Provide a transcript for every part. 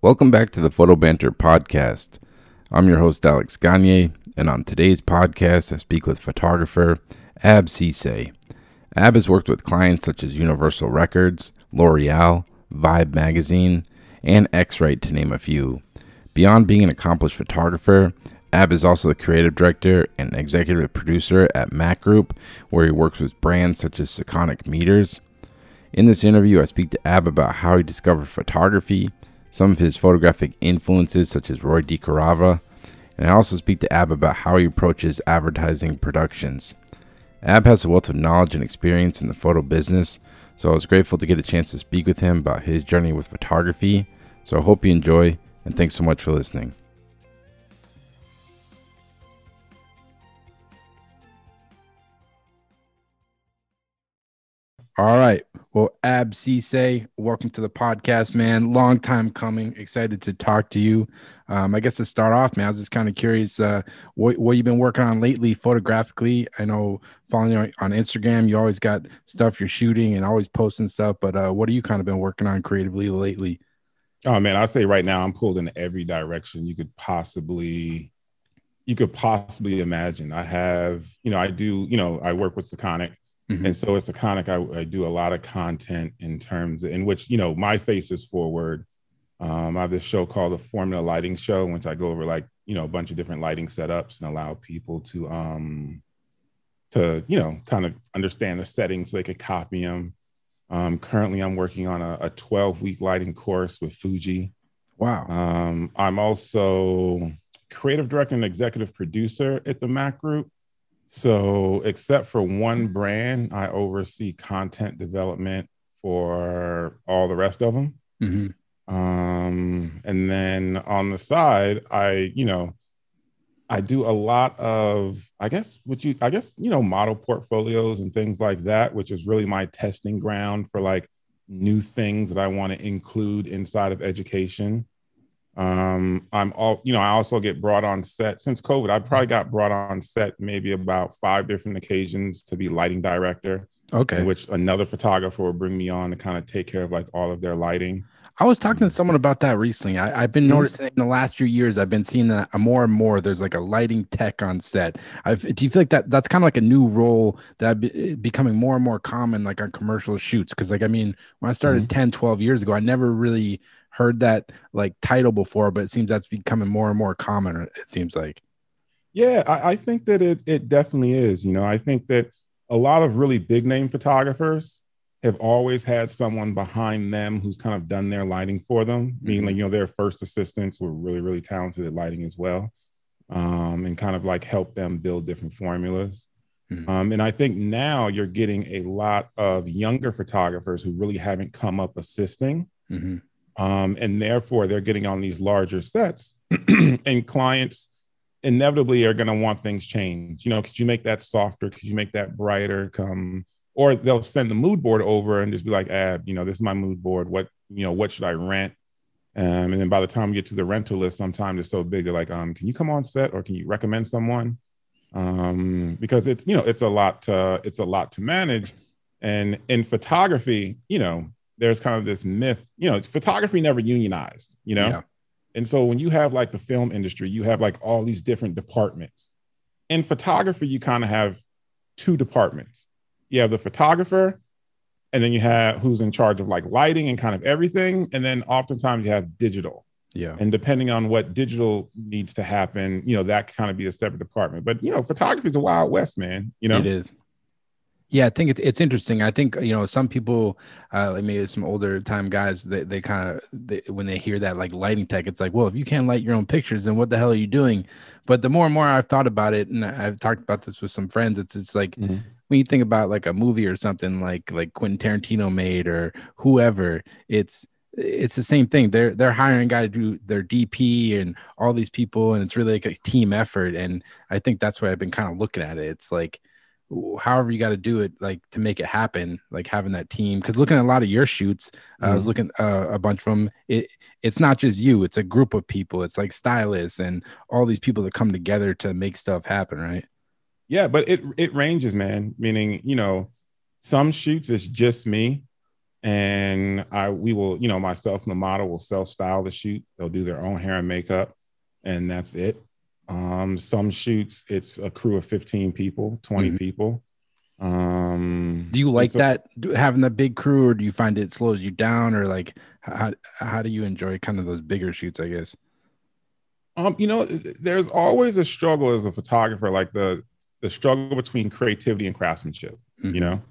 Welcome back to the Photo Banter podcast. I'm your host, Alex Gagne, and on today's podcast, I speak with photographer Ab Sesay. Ab has worked with clients such as Universal Records, L'Oreal, Vibe Magazine, and X-Rite, to name a few. Beyond being an accomplished photographer, Ab is also the creative director and executive producer at Mac Group, where he works with brands such as Sekonic Meters. In this interview, I speak to Ab about how he discovered photography, some of his photographic influences, such as Roy DeCarava, and I also speak to Ab about how he approaches advertising productions. Ab has a wealth of knowledge and experience in the photo business, so I was grateful to get a chance to speak with him about his journey with photography. So I hope you enjoy, and thanks so much for listening. All right. Well, Ab Sesay, welcome to the podcast, man. Long time coming. Excited to talk to you. Um, I guess to start off, man, I was just kind of curious uh, what what you've been working on lately, photographically. I know following you on Instagram, you always got stuff you're shooting and always posting stuff. But uh, what have you kind of been working on creatively lately? Oh man, I'd say right now I'm pulled in every direction you could possibly you could possibly imagine. I have, you know, I do, you know, I work with Sekonic Mm-hmm. And so Sekonic. I, I, do a lot of content in terms in which, you know, my face is forward. Um, I have this show called the Formula Lighting Show, in which I go over like, you know, a bunch of different lighting setups and allow people to, um, to, you know, kind of understand the settings so they could copy them. Um, currently, I'm working on a, a 12 week lighting course with Fuji. Wow. Um, I'm also creative director and executive producer at the Mac Group. So, except for one brand, I oversee content development for all the rest of them. Mm-hmm. Um, and then on the side, I, you know, I do a lot of, I guess, what you, I guess, you know, model portfolios and things like that, which is really my testing ground for like new things that I want to include inside of education. Um, I'm all, you know, I also get brought on set since COVID. I probably got brought on set maybe about five different occasions to be lighting director. Okay. which another photographer will bring me on to kind of take care of like all of their lighting. I was talking to someone about that recently. I, have been mm-hmm. noticing in the last few years, I've been seeing that more and more. There's like a lighting tech on set. I've, do you feel like that that's kind of like a new role that be, becoming more and more common, like on commercial shoots? Because, like, I mean, when I started mm-hmm. 10, 12 years ago, I never really heard that like title before, but it seems that's becoming more and more common. It seems like. Yeah, I, I think that it it definitely is. You know, I think that a lot of really big name photographers have always had someone behind them who's kind of done their lighting for them, mm-hmm. meaning like, you know, their first assistants were really, really talented at lighting as well. Um, and kind of like help them build different formulas. Mm-hmm. Um, and I think now you're getting a lot of younger photographers who really haven't come up assisting. Mm-hmm. Um, and therefore, they're getting on these larger sets, and clients inevitably are going to want things changed. You know, could you make that softer? Could you make that brighter? Come, or they'll send the mood board over and just be like, "Ab, you know, this is my mood board. What, you know, what should I rent?" Um, and then by the time you get to the rental list, sometimes it's so big they're like, um, "Can you come on set, or can you recommend someone?" Um, because it's you know it's a lot to it's a lot to manage, and in photography, you know, there's kind of this myth, you know, photography never unionized, you know? Yeah. And so when you have like the film industry, you have like all these different departments. In photography, you kind of have two departments. You have the photographer, and then you have who's in charge of like lighting and kind of everything. And then oftentimes you have digital. Yeah. And depending on what digital needs to happen, you know, that kind of be a separate department. But you know, photography is a wild west, man. You know, it is. Yeah, I think it's interesting. I think you know some people, uh, like maybe some older time guys, they, they kind of when they hear that like lighting tech, it's like, well, if you can't light your own pictures, then what the hell are you doing? But the more and more I've thought about it, and I've talked about this with some friends, it's it's like mm-hmm. when you think about like a movie or something like like Quentin Tarantino made or whoever, it's it's the same thing. They're they're hiring a guy to do their DP and all these people, and it's really like a team effort. And I think that's why I've been kind of looking at it. It's like however you got to do it like to make it happen like having that team because looking at a lot of your shoots mm-hmm. i was mm-hmm. looking uh, a bunch of them it it's not just you it's a group of people it's like stylists and all these people that come together to make stuff happen right yeah but it it ranges man meaning you know some shoots it's just me and I we will, you know, myself and the model will self style the shoot. They'll do their own hair and makeup, and that's it. Um, some shoots it's a crew of 15 people, 20 mm-hmm. people. Um, do you like so, that having that big crew, or do you find it slows you down, or like how how do you enjoy kind of those bigger shoots? I guess. Um, you know, there's always a struggle as a photographer, like the the struggle between creativity and craftsmanship. Mm-hmm. You know,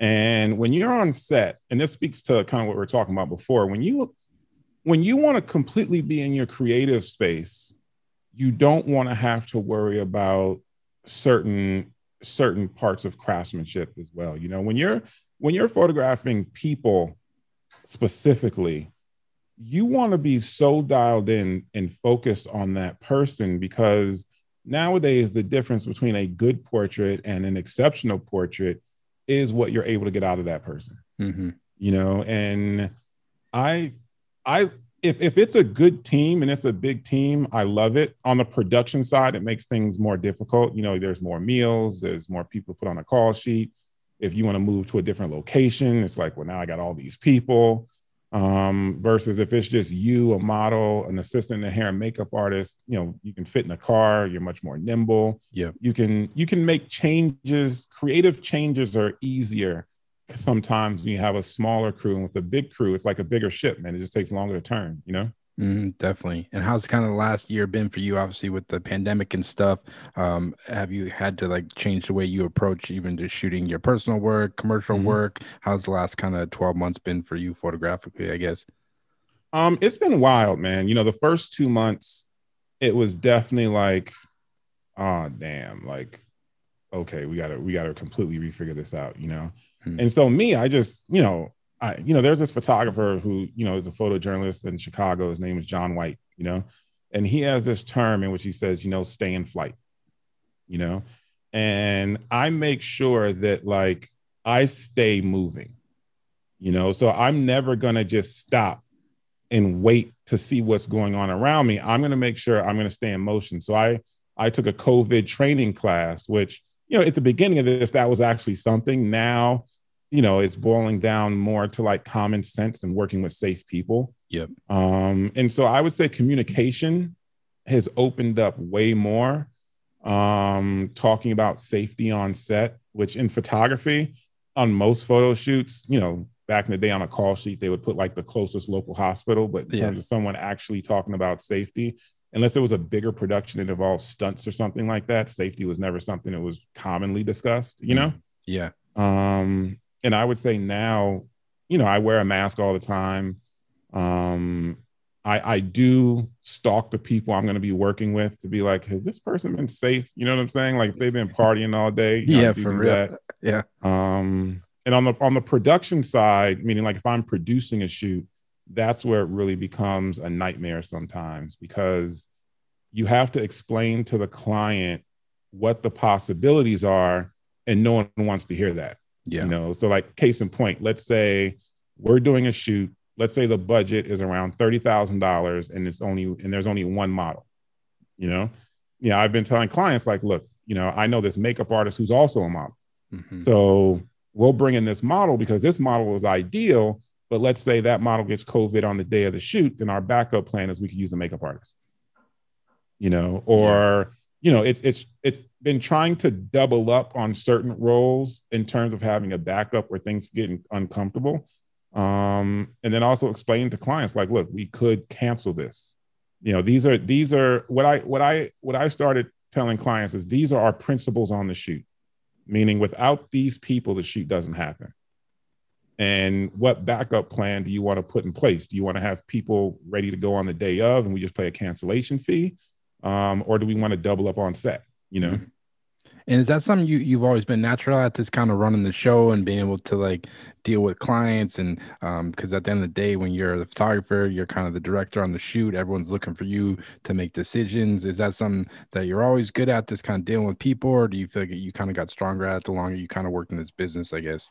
and when you're on set, and this speaks to kind of what we are talking about before, when you when you want to completely be in your creative space, you don't want to have to worry about certain certain parts of craftsmanship as well. You know, when you're when you're photographing people specifically, you want to be so dialed in and focused on that person because nowadays the difference between a good portrait and an exceptional portrait is what you're able to get out of that person. Mm-hmm. You know, and I I if if it's a good team and it's a big team, I love it. On the production side, it makes things more difficult. You know, there's more meals, there's more people put on a call sheet. If you want to move to a different location, it's like, well, now I got all these people. Um, versus if it's just you, a model, an assistant, a hair and makeup artist, you know, you can fit in the car, you're much more nimble. Yeah. You can you can make changes, creative changes are easier sometimes when you have a smaller crew and with a big crew, it's like a bigger ship, man. It just takes longer to turn, you know? Mm, definitely. And how's kind of the last year been for you? Obviously, with the pandemic and stuff, um, have you had to like change the way you approach even just shooting your personal work, commercial mm-hmm. work? How's the last kind of twelve months been for you photographically? I guess. Um, it's been wild, man. You know, the first two months, it was definitely like, oh damn, like, okay, we gotta we gotta completely refigure this out, you know. Hmm. And so me, I just, you know, I, you know, there's this photographer who, you know, is a photojournalist in Chicago. His name is John White, you know, and he has this term in which he says, you know, stay in flight, you know, and I make sure that like I stay moving, you know, so I'm never going to just stop and wait to see what's going on around me. I'm going to make sure I'm going to stay in motion. So I, I took a COVID training class, which, you know, at the beginning of this, that was actually something. Now you know, it's boiling down more to like common sense and working with safe people. Yep. Um, and so I would say communication has opened up way more. Um, talking about safety on set, which in photography, on most photo shoots, you know, back in the day on a call sheet, they would put like the closest local hospital. But in yeah. terms of someone actually talking about safety, unless it was a bigger production that involved stunts or something like that, safety was never something that was commonly discussed, you know? Yeah. Um, and I would say now, you know, I wear a mask all the time. Um, I, I do stalk the people I'm going to be working with to be like, has this person been safe? You know what I'm saying? Like if they've been partying all day. yeah, for real. That. Yeah. Um, and on the on the production side, meaning like if I'm producing a shoot, that's where it really becomes a nightmare sometimes because you have to explain to the client what the possibilities are, and no one wants to hear that. Yeah. You know, so like case in point, let's say we're doing a shoot. Let's say the budget is around thirty thousand dollars, and it's only and there's only one model. You know, yeah, I've been telling clients like, look, you know, I know this makeup artist who's also a model. Mm-hmm. So we'll bring in this model because this model is ideal. But let's say that model gets COVID on the day of the shoot, then our backup plan is we could use a makeup artist. You know, or you know, it's it's it's been trying to double up on certain roles in terms of having a backup where things get uncomfortable. Um, and then also explain to clients like, look, we could cancel this. You know, these are these are what I what I what I started telling clients is these are our principles on the shoot. Meaning without these people, the shoot doesn't happen. And what backup plan do you want to put in place? Do you want to have people ready to go on the day of and we just pay a cancellation fee? um, or do we want to double up on set? You know. Mm-hmm. And is that something you you've always been natural at this kind of running the show and being able to like deal with clients and um because at the end of the day when you're the photographer you're kind of the director on the shoot everyone's looking for you to make decisions is that something that you're always good at this kind of dealing with people or do you feel like you kind of got stronger at the longer you kind of worked in this business I guess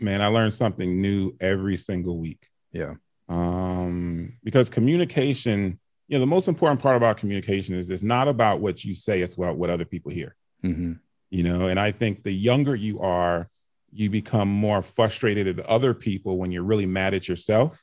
man I learned something new every single week. Yeah. Um because communication you know the most important part about communication is it's not about what you say it's about what other people hear. Mm-hmm. you know and i think the younger you are you become more frustrated at other people when you're really mad at yourself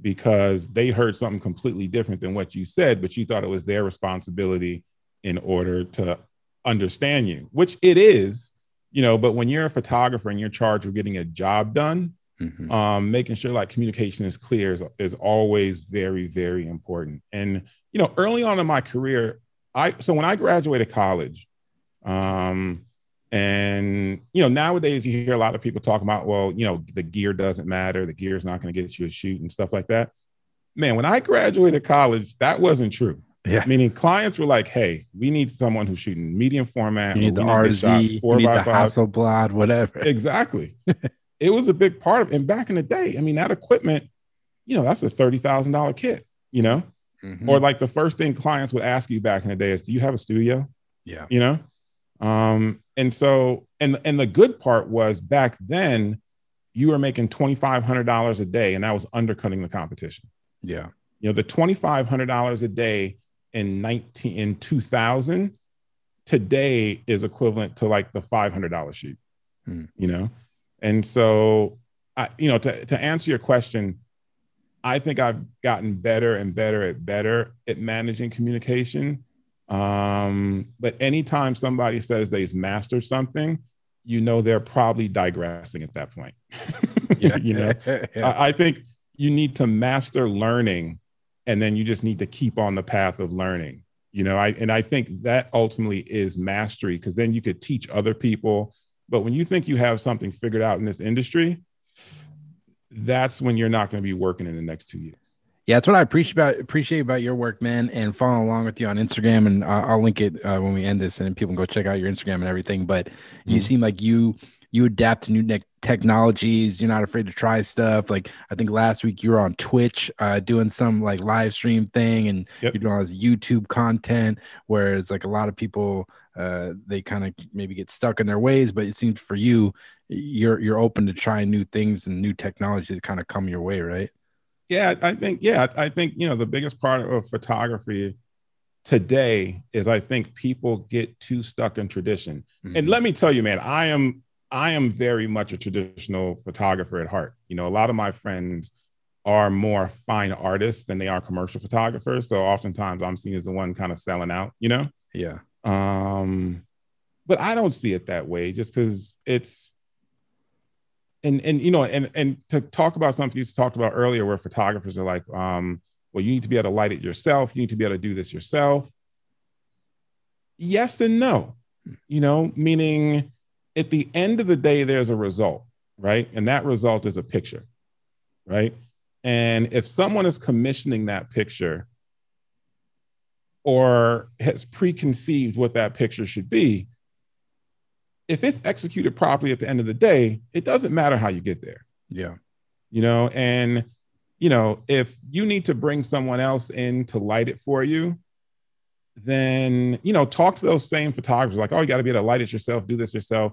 because they heard something completely different than what you said, but you thought it was their responsibility in order to understand you, which it is, you know. But when you're a photographer and you're charged with getting a job done, mm-hmm. um, making sure like communication is clear is, is always very, very important. And you know, early on in my career, I so when I graduated college, um, and you know, nowadays you hear a lot of people talking about, well, you know, the gear doesn't matter, the gear is not going to get you a shoot and stuff like that. Man, when I graduated college, that wasn't true. Yeah. Meaning clients were like, hey, we need someone who's shooting medium format. You need the RZ, four you need the Hasselblad, whatever. Exactly. it was a big part of and back in the day, I mean, that equipment, you know, that's a $30,000 kit, you know? Mm-hmm. Or like the first thing clients would ask you back in the day is, do you have a studio? Yeah. You know? Um, and so, and and the good part was back then, you were making twenty five hundred dollars a day, and that was undercutting the competition. Yeah, you know, the twenty five hundred dollars a day in nineteen in two thousand today is equivalent to like the five hundred dollar sheet Hmm. You know, and so I, you know, to to answer your question, I think I've gotten better and better at better at managing communication um, but anytime somebody says they've mastered something, you know they're probably digressing at that point. yeah. you know, yeah. I, I think you need to master learning, and then you just need to keep on the path of learning. You know, I and I think that ultimately is mastery because then you could teach other people. But when you think you have something figured out in this industry, that's when you're not going to be working in the next two years yeah, that's what I appreciate about appreciate about your work, man, and following along with you on Instagram. And I'll link it uh, when we end this, and people can go check out your Instagram and everything. But mm-hmm. you seem like you you adapt to new ne- technologies. You're not afraid to try stuff. Like I think last week you were on Twitch uh, doing some like live stream thing, and yep. you're doing all this YouTube content. Whereas like a lot of people, uh, they kind of maybe get stuck in their ways. But it seems for you, you're you're open to trying new things and new technology to kind of come your way, right? Yeah, I think yeah, I think you know the biggest part of photography today is I think people get too stuck in tradition. Mm-hmm. And let me tell you, man, I am I am very much a traditional photographer at heart. You know, a lot of my friends are more fine artists than they are commercial photographers. So oftentimes I'm seen as the one kind of selling out, you know? Yeah. Um, but I don't see it that way just because it's and and you know and and to talk about something you talked about earlier where photographers are like um well you need to be able to light it yourself you need to be able to do this yourself yes and no you know meaning at the end of the day there's a result right and that result is a picture right and if someone is commissioning that picture or has preconceived what that picture should be if it's executed properly at the end of the day, it doesn't matter how you get there. Yeah. You know, and you know, if you need to bring someone else in to light it for you, then you know, talk to those same photographers like, oh, you got to be able to light it yourself, do this yourself.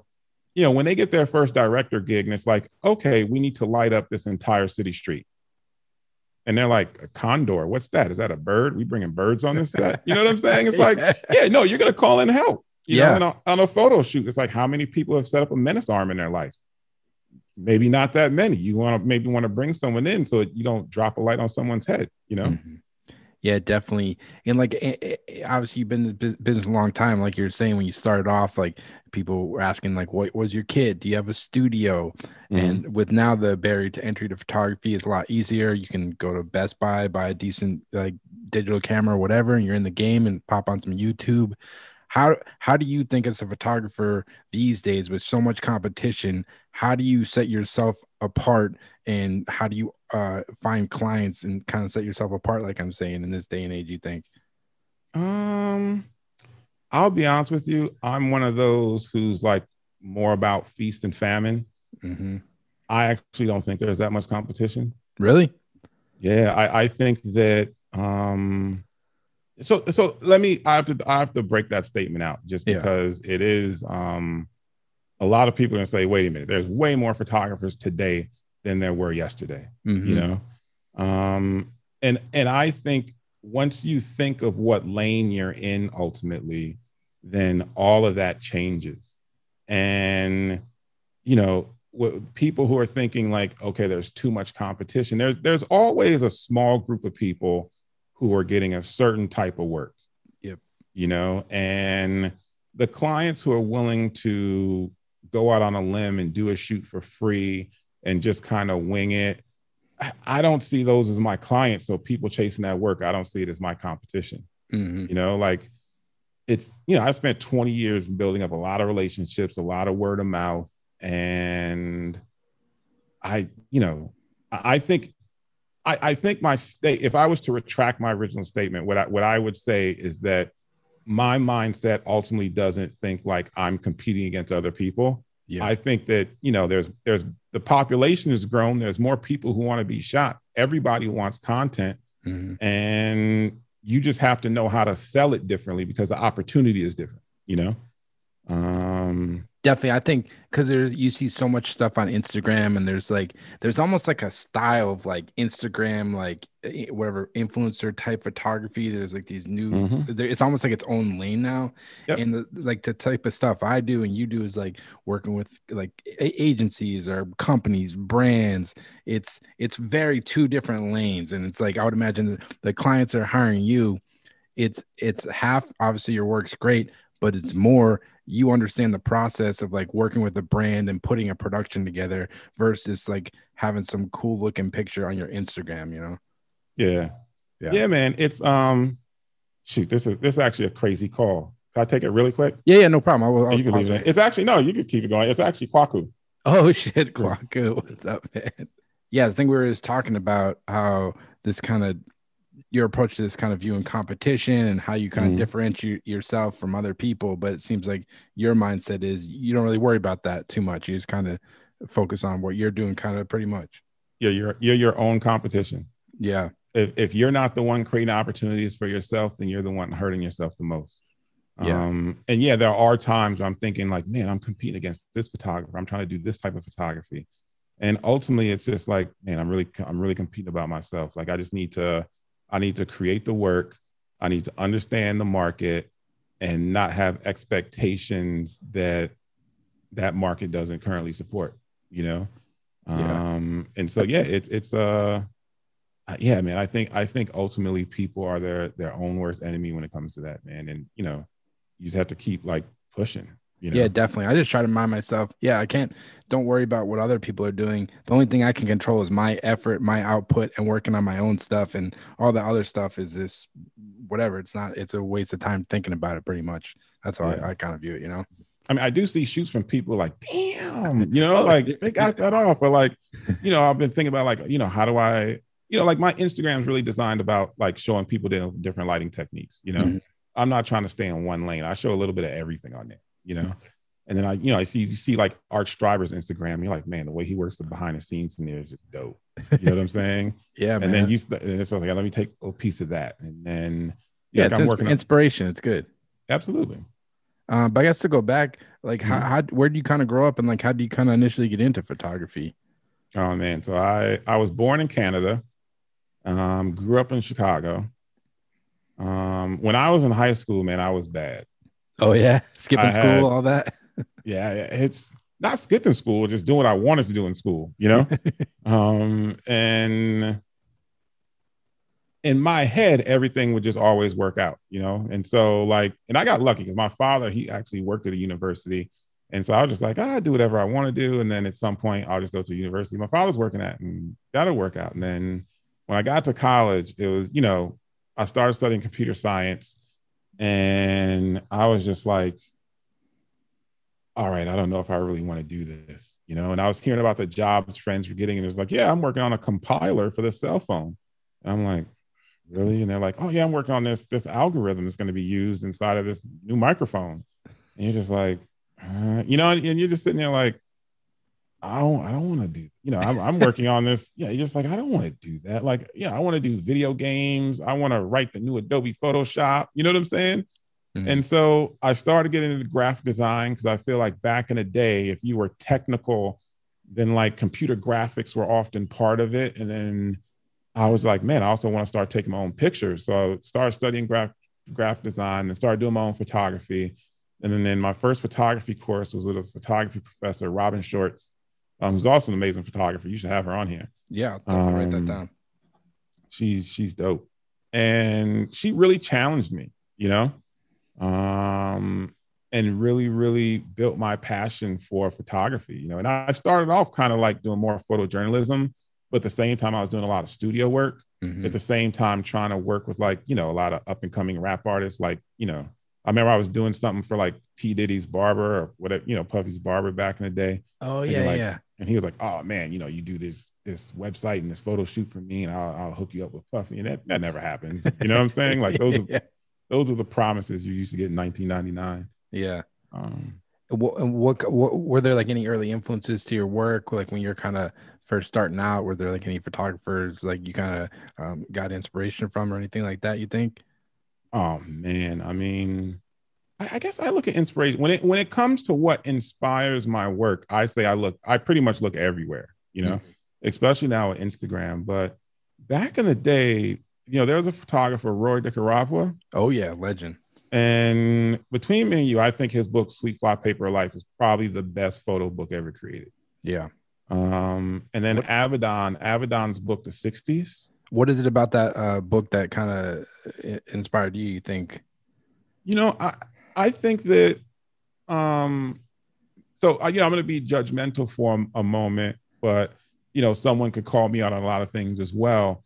You know, when they get their first director gig and it's like, okay, we need to light up this entire city street. And they're like, a condor, what's that? Is that a bird? We bringing birds on this set? You know what I'm saying? It's like, yeah, no, you're gonna call in help. You yeah. know, on a, on a photo shoot, it's like how many people have set up a menace arm in their life? Maybe not that many. You want to maybe want to bring someone in so you don't drop a light on someone's head. You know. Mm-hmm. Yeah, definitely. And like, obviously, you've been in the business a long time. Like you're saying, when you started off, like people were asking, like, what was your kid? Do you have a studio? Mm-hmm. And with now the barrier to entry to photography is a lot easier. You can go to Best Buy, buy a decent like digital camera or whatever, and you're in the game and pop on some YouTube how how do you think as a photographer these days with so much competition how do you set yourself apart and how do you uh, find clients and kind of set yourself apart like i'm saying in this day and age you think um i'll be honest with you i'm one of those who's like more about feast and famine mm-hmm. i actually don't think there's that much competition really yeah i i think that um so so let me i have to i have to break that statement out just because yeah. it is um a lot of people are going to say wait a minute there's way more photographers today than there were yesterday mm-hmm. you know um and and i think once you think of what lane you're in ultimately then all of that changes and you know with people who are thinking like, okay, there's too much competition. There's there's always a small group of people who are getting a certain type of work. Yep. You know, and the clients who are willing to go out on a limb and do a shoot for free and just kind of wing it. I don't see those as my clients. So people chasing that work, I don't see it as my competition. Mhm. You know, like it's, you know, I spent 20 years building up a lot of relationships, a lot of word of mouth. And I, you know, I I think I, I think my state, if I was to retract my original statement, what I what I would say is that my mindset ultimately doesn't think like I'm competing against other people. Yeah. I think that you know there's there's the population has grown. There's more people who want to be shot. Everybody wants content, Mhm. and you just have to know how to sell it differently because the opportunity is different. You know. Um, Definitely, I think because there's you see so much stuff on Instagram, and there's like there's almost like a style of like Instagram, like eh, whatever influencer type photography. There's like these new, Mhm. there, it's almost like its own lane now. Yep. And the, like the type of stuff I do and you do is like working with like agencies or companies, brands. It's it's very two different lanes, and it's like I would imagine the, the clients that are hiring you. It's it's half obviously your work's great, but it's more you understand the process of like working with a brand and putting a production together versus like having some cool looking picture on your Instagram, you know? yeah. Yeah. yeah, man. It's um, shoot. This is this is actually a crazy call. Can I take it really quick? Yeah, yeah, no problem. I will. I'll you can leave it. It's actually no. You can keep it going. It's actually Kwaku. Oh shit, Kwaku, what's up, man? Yeah, I think we were just talking about how this kind of your approach to this kind of viewing competition and how you kind Mhm. of differentiate yourself from other people. But it seems like your mindset is you don't really worry about that too much. You just kind of focus on what you're doing, kind of pretty much. Yeah, you're you're your own competition. Yeah, if, if you're not the one creating opportunities for yourself, then you're the one hurting yourself the most. Yeah. Um, and yeah, there are times where I'm thinking like, man, I'm competing against this photographer. I'm trying to do this type of photography. And ultimately it's just like, man, I'm really, I'm really competing about myself. Like I just need to, I need to create the work. I need to understand the market and not have expectations that that market doesn't currently support, you know? Yeah. Um, and so, yeah, it's, it's, uh, yeah, man. I think I think ultimately people are their their own worst enemy when it comes to that, man. And you know, you just have to keep like pushing. You know, Yeah, definitely. I just try to remind myself, yeah, I can't don't worry about what other people are doing. The only thing I can control is my effort, my output, and working on my own stuff. And all the other stuff is this whatever. It's not, it's a waste of time thinking about it pretty much. That's how Yeah. I, I kind of view it, you know? I mean, I do see shoots from people like, damn, you know, Oh, like they got that off. Or like, you know, I've been thinking about like, you know, how do I, you know, like my Instagram is really designed about like showing people different lighting techniques. You know, Mhm. I'm not trying to stay in one lane. I show a little bit of everything on there. You know. And then I, you know, I see you see like Art Streiber's Instagram. You're like, man, the way he works the behind the scenes in there is just dope. You know what I'm saying? Yeah, man. and then you, and it's like, let me take a piece of that, and then yeah, like, it's I'm working on, inspiration. It's good. absolutely. Uh, but I guess to go back, like, how, Mhm. how, where do you kind of grow up and like, how do you kind of initially get into photography? Oh man, so I I was born in Canada, um, grew up in Chicago. Um, when I was in high school, man, I was bad. Oh, yeah. Skipping I school, had- all that. Yeah, it's not skipping school, just doing what I wanted to do in school, you know. um, and in my head, everything would just always work out, you know. And so, like, and I got lucky because my father he actually worked at a university, and so I was just like, I do whatever I want to do, and then at some point, I'll just go to university my father's working at, and that'll work out. And then when I got to college, it was, you know, I started studying computer science, and I was just like, all right, I don't know if I really want to do this, you know. And I was hearing about the jobs friends were getting, and it was like, yeah, I'm working on a compiler for the cell phone. And I'm like, really? And they're like, oh yeah, I'm working on this this algorithm that's going to be used inside of this new microphone. And you're just like, uh, you know, and you're just sitting there like, I don't, I don't want to do, you know, I'm, I'm working on this. Yeah, you're just like, I don't want to do that. Like, yeah, I want to do video games. I want to write the new Adobe Photoshop. You know what I'm saying? Mhm. And so I started getting into graphic design because I feel like back in the day, if you were technical, then like computer graphics were often part of it. And then I was like, man, I also want to start taking my own pictures. So I started studying graph, graphic design and started doing my own photography. And then, then my first photography course was with a photography professor, Robin Shorts. Um, who's also an amazing photographer. You should have her on here. Yeah, I'll write that Um, down. She's she's dope, and she really challenged me, you know, um, and really really built my passion for photography. You know, and I started off kind of like doing more photojournalism, but at the same time I was doing a lot of studio work. Mhm. at the same time trying to work with like you know a lot of up and coming rap artists like you know i remember i was doing something for like p diddy's barber or whatever you know puffy's barber back in the day Oh yeah, like- yeah. And he was like oh man you know you do this this website and this photo shoot for me and i'll, I'll hook you up with puffy and that, that never happened you know what i'm saying like those are those are the promises you used to get in 1999 yeah. um What, what, what were there like any early influences to your work? Like when you're kind of first starting out, were there like any photographers like you kind of um, got inspiration from or anything like that? You think? Oh man, I mean, I, I guess I look at inspiration when it when it comes to what inspires my work. I say I look, I pretty much look everywhere, you know, especially now with Instagram. But back in the day, you know, there was a photographer, Roy DeCarava, Oh yeah, legend. and between me and you, I think his book Sweet Fly Paper Life is probably the best photo book ever created. Yeah. Um, and then Avedon, Avedon's book, The 60s. What is it about that uh, book that kind of inspired you? You think? You know, I I think that um so I, you know, I'm going to be judgmental for a, a moment, but you know, someone could call me out on a lot of things as well.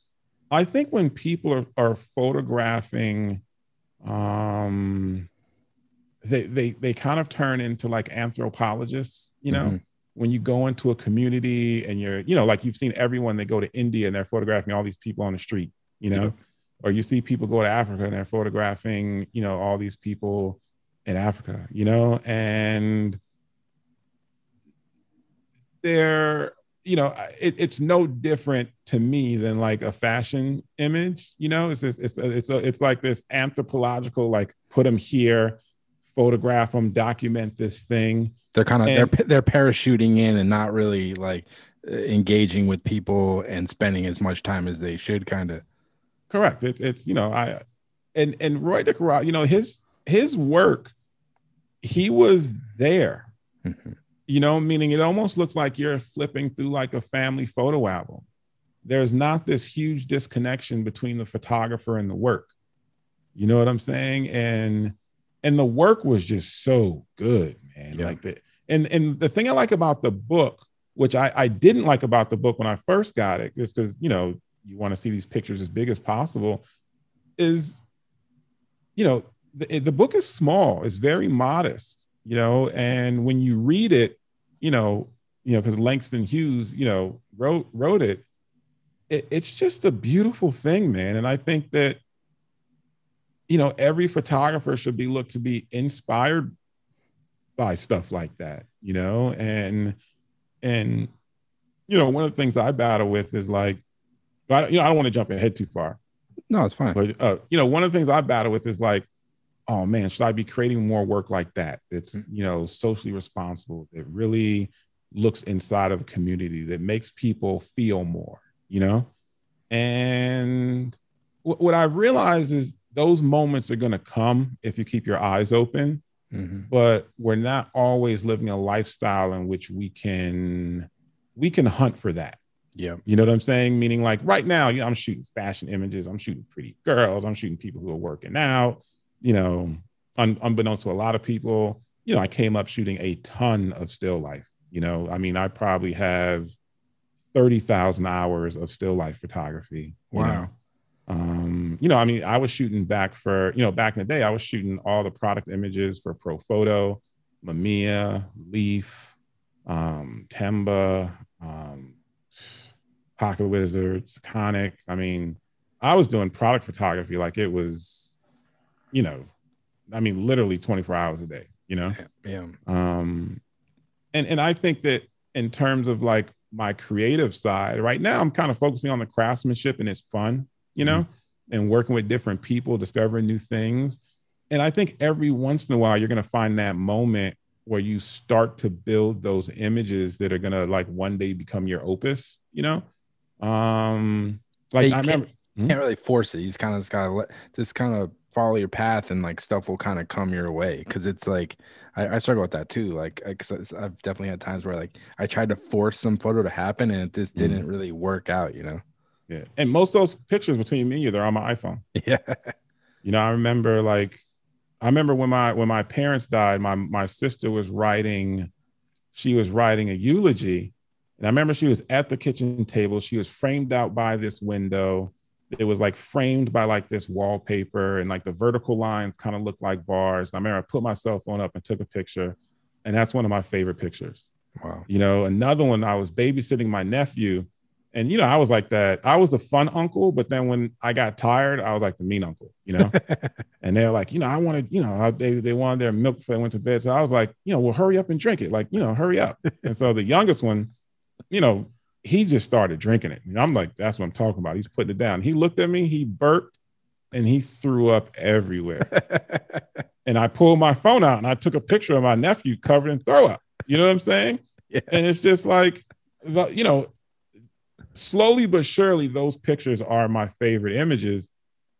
I think when people are, are photographing, um, they they they kind of turn into like anthropologists. You know, Mhm. when you go into a community and you're, you know, like you've seen everyone they go to India and they're photographing all these people on the street. You know, Yeah. or you see people go to Africa and they're photographing, you know, all these people in Africa. You know, and they're you know it, it's no different to me than like a fashion image you know it's just, it's it's a, it's like this anthropological like put them here photograph them document this thing They're kind of they're they're parachuting in and not really like engaging with people and spending as much time as they should. Kind of. correct it's it's you know i and and roy de DeCarava, you know his his work he was there mm-hmm. you know, meaning it almost looks like you're flipping through like a family photo album. There's not this huge disconnection between the photographer and the work. You know what I'm saying? And and the work was just so good, man. Yeah. Like the and and the thing I like about the book, which I I didn't like about the book when I first got it, is because you know you want to see these pictures as big as possible, is you know the, the book is small, it's very modest, you know, and when you read it, you know, you know, because Langston Hughes, you know, wrote wrote it, it, it's just a beautiful thing, man. And I think that, you know, every photographer should be looked to be inspired by stuff like that, you know, and and you know, one of the things I battle with is like, I, you know, I don't want to jump ahead too far, No, it's fine. but uh, you know, one of the things I battle with is like, oh man, should I be creating more work like that? That's you know socially responsible. That really looks inside of a community that makes people feel more. You know, and wh- what I've realized is those moments are going to come if you keep your eyes open. Mhm. But we're not always living a lifestyle in which we can we can hunt for that. Yeah. You know what I'm saying? Meaning, like right now, you know, I'm shooting fashion images, I'm shooting pretty girls, I'm shooting people who are working out. You know, un- unbeknownst to a lot of people, you know, I came up shooting a ton of still life. You know, I mean, I probably have thirty thousand hours of still life photography. You Wow. know? Um, you know, I mean, I was shooting back for, you know, back in the day, I was shooting all the product images for Profoto, Mamiya, Leaf, um, Tenba, um, Pocket Wizards, Conic. I mean, I was doing product photography like it was, you know, I mean, literally 24 hours a day, you know? Yeah. Um, and and I think that in terms of like my creative side, right now I'm kind of focusing on the craftsmanship and it's fun, you know, and working with different people, discovering new things. And I think every once in a while you're gonna find that moment where you start to build those images that are gonna like one day become your opus, you know. Um, like Yeah, I you remember. can't really force it. He's kind of just gotta let just kind of follow your path and like stuff will kind of come your way because it's like I, I, struggle with that too like I, i've definitely had times where like i tried to force some photo to happen and it just didn't mm. really work out you know? Yeah and most of those pictures between me and you they're on my iphone. Yeah. You know i remember like i remember when my when my parents died my my sister was writing she was writing a eulogy and i remember she was at the kitchen table she was framed out by this window it was like framed by like this wallpaper and like the vertical lines kind of looked like bars. And I remember I put my cell phone up and took a picture, and that's one of my favorite pictures. Wow. You know, another one, I was babysitting my nephew, and you know, I was like that. I was the fun uncle, but then when I got tired, I was like the mean uncle, you know. and they're like, you know, I wanted, you know, they they wanted their milk before they went to bed. So I was like, you know, well, hurry up and drink it. Like, you know, hurry up. and so the youngest one, you know, he just started drinking it. And I'm like, that's what I'm talking about. He's putting it down. He looked at me, he burped, and he threw up everywhere. and I pulled my phone out and I took a picture of my nephew covered in throw up. You know what I'm saying? Yeah. And it's just like, you know, slowly but surely, those pictures are my favorite images.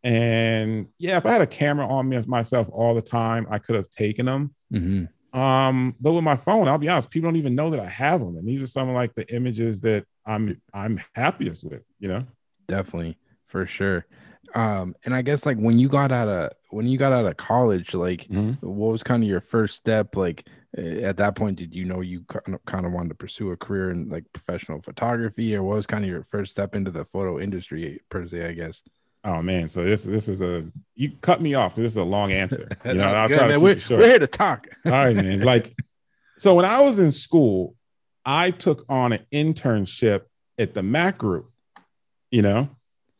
And yeah, if I had a camera on me as myself all the time, I could have taken them. Mm-hmm. Um, but with my phone, I'll be honest, people don't even know that I have them. And these are some of like the images that I'm I'm happiest with, you know. Definitely, for sure. Um, and I guess like when you got out of when you got out of college, like mm-hmm. what was kind of your first step? Like at that point, did you know you kind of, kind of wanted to pursue a career in like professional photography, or what was kind of your first step into the photo industry per se? I guess. Oh man, so this this is a you cut me off. This is a long answer. You know, I'll try to we're, we're here to talk. All right, man. Like, so when I was in school, I took on an internship at the Mac Group, you know,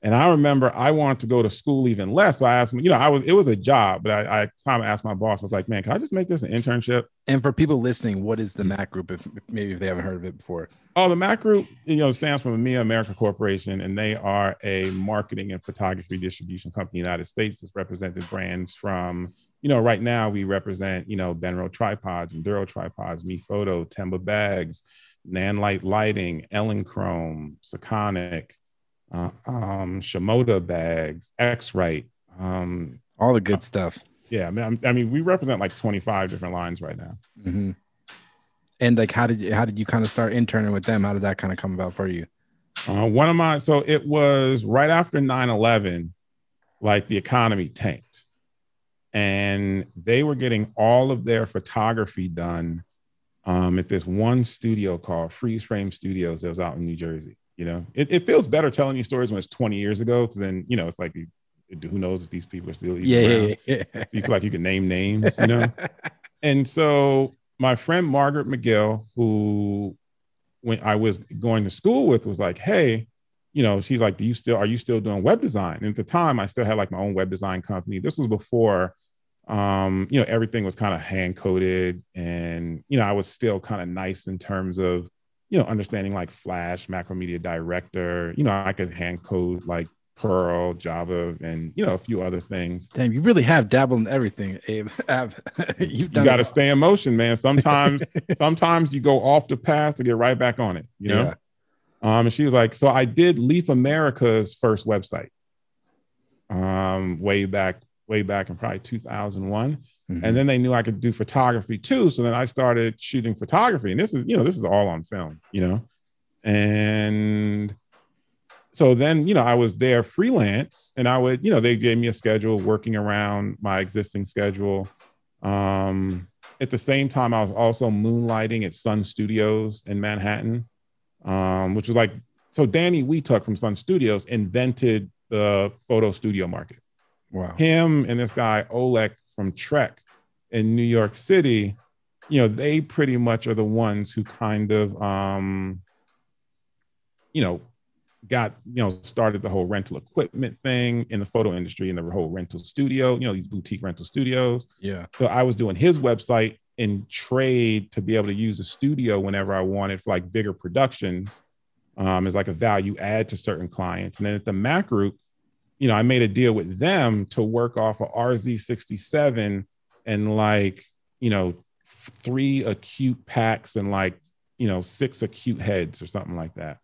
and I remember I wanted to go to school even less. So I asked him, you know, I was it was a job, but I, I time asked my boss, I was like, man, can I just make this an internship? And for people listening, what is the hmm. Mac Group? If maybe if they haven't heard of it before. Oh, the Mac Group, you know, stands for Mamiya America Corporation, and they are a marketing and photography distribution company in the United States. It's represented brands from you know, right now we represent, you know, Benro tripods, Induro tripods, Me Photo, Tenba bags, Nanlite lighting, Elinchrom, Sekonic, uh, um, Shimoda bags, X-Rite, um, all the good uh, stuff. Yeah, I mean, I mean, we represent like 25 different lines right now. Mm-hmm. And like, how did you, how did you kind of start interning with them? How did that kind of come about for you? Uh, one of my, so it was right after 9 11, like the economy tanked and they were getting all of their photography done um, at this one studio called Freeze Frame Studios that was out in New Jersey. You know, it, it feels better telling you stories when it's 20 years ago because then, you know, it's like, who knows if these people are still yeah, yeah, yeah, So you feel like you can name names, you know? and so my friend Margaret McGill, who when I was going to school with, was like, hey, you know, she's like, do you still, are you still doing web design? And at the time, I still had like my own web design company. This was before um, you know, everything was kind of hand coded and, you know, I was still kind of nice in terms of, you know, understanding like Flash, Macromedia Director, you know, I could hand code like Perl, Java, and you know a few other things. Damn, you really have dabbled in everything, Abe. You've got to stay in motion, man. Sometimes, sometimes you go off the path to get right back on it. You know. Yeah. Um, and she was like, so I did Leaf America's first website, um, way back way back in probably 2001 mm-hmm. and then they knew i could do photography too. So then i started shooting photography. And this is you know this is all on film you know? And so then you know i was there freelance and i would you know they gave me a schedule working around my existing schedule. Um at the same time i was also moonlighting at sun studios in manhattan um which was like so danny Weetuck from sun studios invented the photo studio market Wow. Him and this guy Oleg from Trek in New York City, you know, they pretty much are the ones who kind of um, you know, got, you know, started the whole rental equipment thing in the photo industry and the whole rental studio, you know, these boutique rental studios. Yeah. So I was doing his website in trade to be able to use a studio whenever I wanted for like bigger productions um, as like a value add to certain clients. And then at the Mac Group, you know, I made a deal with them to work off of RZ67 and like, you know, three acute packs and like, you know, six acute heads or something like that.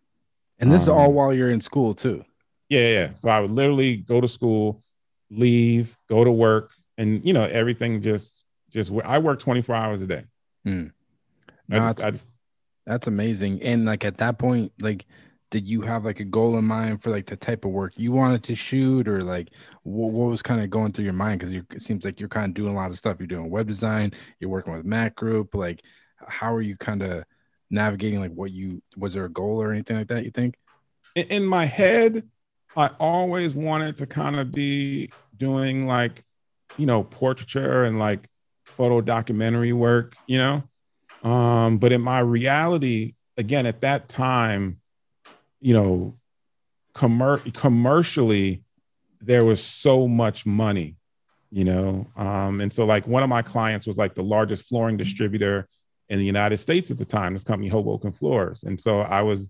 And this um, is all while you're in school too. Yeah, yeah. So I would literally go to school, leave, go to work, and you know everything just just. I work twenty four hours a day. I No, just, that's- just, That's amazing. And like at that point, like, did you have like a goal in mind for like the type of work you wanted to shoot, or like what, what was kind of going through your mind? Because it seems like you're kind of doing a lot of stuff. You're doing web design. You're working with Mac Group. Like, how are you kind of navigating? Like, what you was there a goal or anything like that? You think? in, my head, I always wanted to kind of be doing like, you know, portraiture and like photo documentary work, you know. Um, but in my reality, again, at that time, you know, commer- commercially, there was so much money, you know. Um, and so like one of my clients was like the largest flooring distributor in the United States at the time, this company Hoboken Floors. And so I was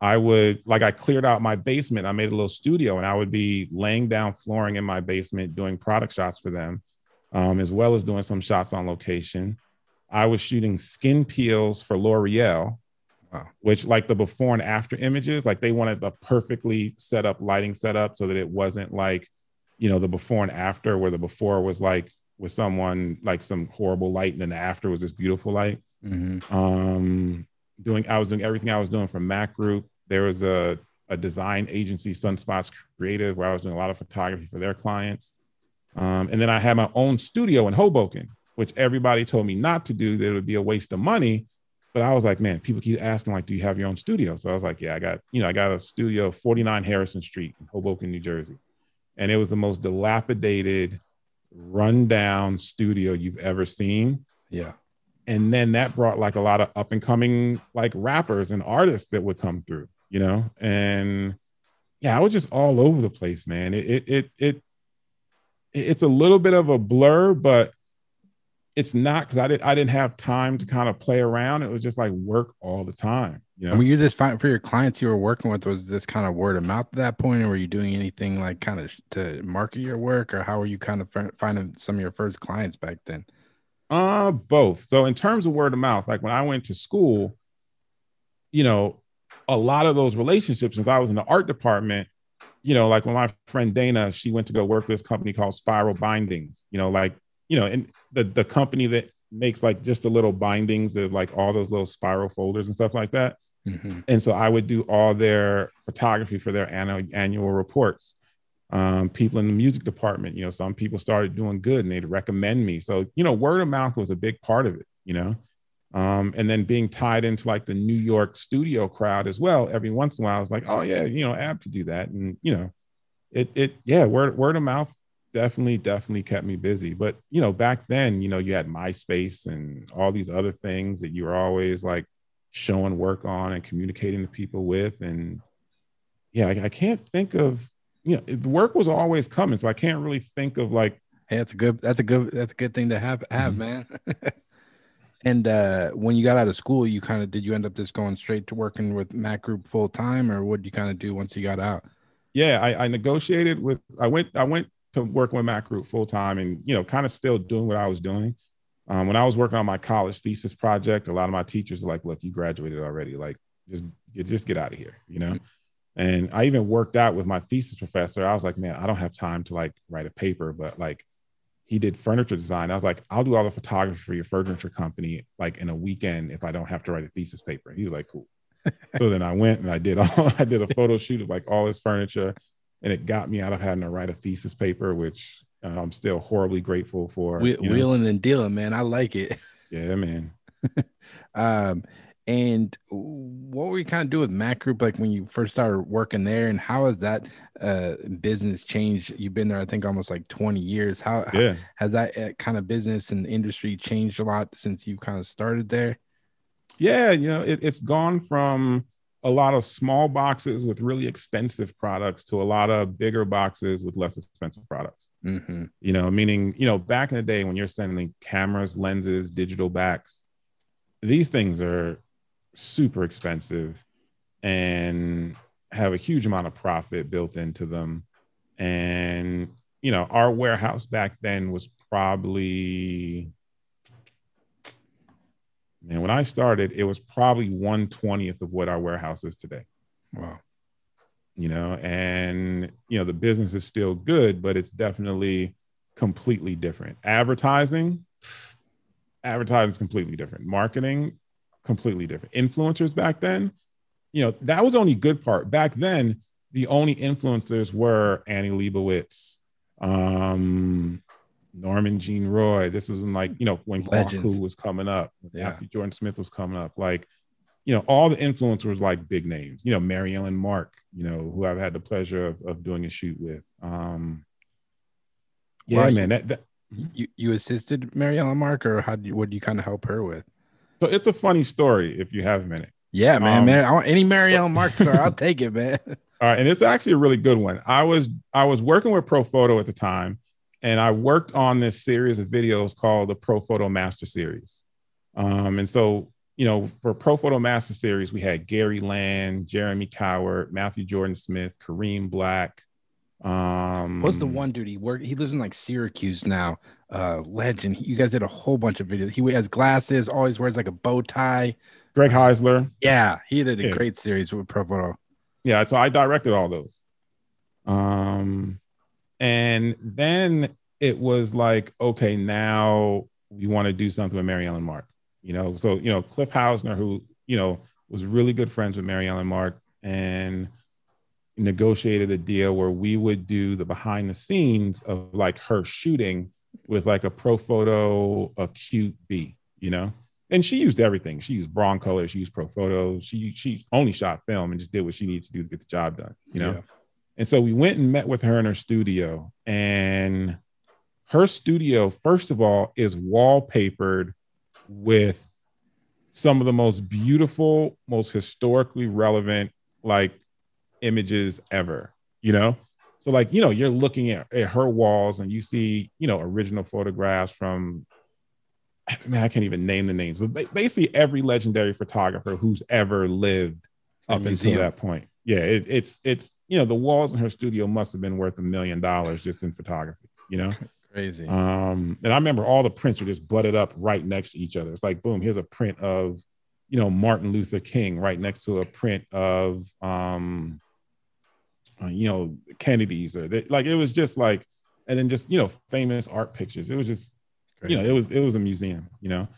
I would like I cleared out my basement. I made a little studio, and I would be laying down flooring in my basement, doing product shots for them, um, as well as doing some shots on location. I was shooting skin peels for L'Oreal, Wow. which like the before and after images, like they wanted the perfectly set up lighting setup so that it wasn't like, you know, the before and after where the before was like with someone like some horrible light, and then the after was this beautiful light Mm-hmm. um doing i was doing everything i was doing from mac group there was a, a design agency sunspots creative where i was doing a lot of photography for their clients um, and then i had my own studio in hoboken which everybody told me not to do that it would be a waste of money but i was like man people keep asking like do you have your own studio? So i was like yeah i got you know i got a studio 49 harrison street in hoboken new jersey. And it was the most dilapidated rundown studio you've ever seen. Yeah. and then that brought like a lot of up and coming like rappers and artists that would come through you know? And yeah i was just all over the place man. It it it, it it's a little bit of a blur but it's not because i didn't i didn't have time to kind of play around it was just like work all the time you know And were you just fine for your clients you were working with? Was this kind of word of mouth at that point, or were you doing anything like kind of to market your work, or how were you kind of finding some of your first clients back then? Uh, both. So in terms of word of mouth, like when I went to school, you know, a lot of those relationships, since I was in the art department, you know, like when my friend Dana, she went to go work with this company called Spiral Bindings, you know, like, you know, and the the company that makes like just the little bindings of like all those little spiral folders and stuff like that. Mm-hmm. And so I would do all their photography for their annual annual reports. Um, people in the music department, you know, some people started doing good and they'd recommend me. So, you know, word of mouth was a big part of it, you know. Um, and then being tied into like the New York studio crowd as well. Every once in a while, I was like, oh yeah, you know, Ab could do that. And you know, it it yeah, word word of mouth definitely, definitely kept me busy. But you know, back then, you know, you had MySpace and all these other things that you were always like showing work on and communicating to people with and yeah I, I can't think of you know the work was always coming so i can't really think of like Hey, that's a good. That's a good. That's a good thing to have. Have Mhm. man. and uh when you got out of school, you kind of did you end up just going straight to working with Mac Group full time, or what did you kind of do once you got out? yeah I, I negotiated with i went i went to work with mac group full time and you know kind of still doing what i was doing. Um, when i was working on my college thesis project a lot of my teachers are like look you graduated already. Like just just get out of here you know? And i even worked out with my thesis professor. I was like man i don't have time to like write a paper but like he did furniture design. I was like i'll do all the photography for your furniture company like in a weekend if i don't have to write a thesis paper. He was like cool. So then I went and I did all I did a photo shoot of like all his furniture, and it got me out of having to write a thesis paper, which uh, I'm still horribly grateful for. Whe- you know? wheeling and dealing, man. I like it. Yeah, man. Um, and what were you kind of do with Mac Group like when you first started working there, and how has that uh business changed? You've been there, I think, almost like 20 years. How, how- has that uh, kind of business and industry changed a lot since you kind of started there? Yeah, you know, it, it's gone from a lot of small boxes with really expensive products to a lot of bigger boxes with less expensive products. Mm-hmm. You know, meaning, you know, back in the day when you're sending cameras, lenses, digital backs, these things are super expensive and have a huge amount of profit built into them. And, you know, our warehouse back then was probably man, when I started, it was probably one twentieth of what our warehouse is today. Wow. you know, and you know, the business is still good, but it's definitely completely different. Advertising, advertising is completely different. Marketing, completely different. Influencers back then, you know, that was only good part. Back then, the only influencers were Annie Leibovitz, um, Norman Jean Roy. This was when like, you know, when Kwaku was coming up, yeah. Matthew Jordan Smith was coming up. Like, you know, all the influencers like big names, you know, Mary Ellen Mark, you know, who I've had the pleasure of, of doing a shoot with. Um, yeah, man, that, that, you, you assisted Mary Ellen Mark or how do you, what do you kind of help her with? So it's a funny story if you have a minute. Yeah, man, um, man. I want any Mary Ellen Mark story. I'll take it, man. All right, and it's actually a really good one. I was I was working with Profoto at the time, and I worked on this series of videos called the Profoto Master Series. Um, and so you know, for Profoto Master Series, we had Gary Land, Jeremy Cowart, Matthew Jordan Smith, Kareem Black. Um, What's the one dude he worked? He lives in like Syracuse now. Uh, legend. You guys did a whole bunch of videos. He has glasses, always wears like a bow tie. Greg Heisler. Yeah, he did a yeah. great series with Profoto. Yeah, so I directed all those. Um, and then it was like, okay, now we want to do something with Mary Ellen Mark. You know, so you know Cliff Hausner, who you know was really good friends with Mary Ellen Mark, and negotiated a deal where we would do the behind the scenes of like her shooting with like a Profoto acute B, you know. And she used everything. She used Broncolor, she used Profoto. She she only shot film and just did what she needed to do to get the job done, you know. Yeah. And so we went and met with her in her studio, and her studio, first of all, is wallpapered with some of the most beautiful, most historically relevant like images ever, you know? So like, you know, you're looking at, at her walls and you see, you know, original photographs from man, I can't even name the names, but basically every legendary photographer who's ever lived up until that point. Yeah, it, it's it's you know the walls in her studio must have been worth a million dollars just in photography. You know, Crazy. Um, and I remember all the prints were just butted up right next to each other. It's like, boom, here's a print of, you know, Martin Luther King right next to a print of, um, uh, you know, Kennedy's or they, like it was just like, and then just you know, famous art pictures. It was just, Crazy. you know, it was it was a museum, you know,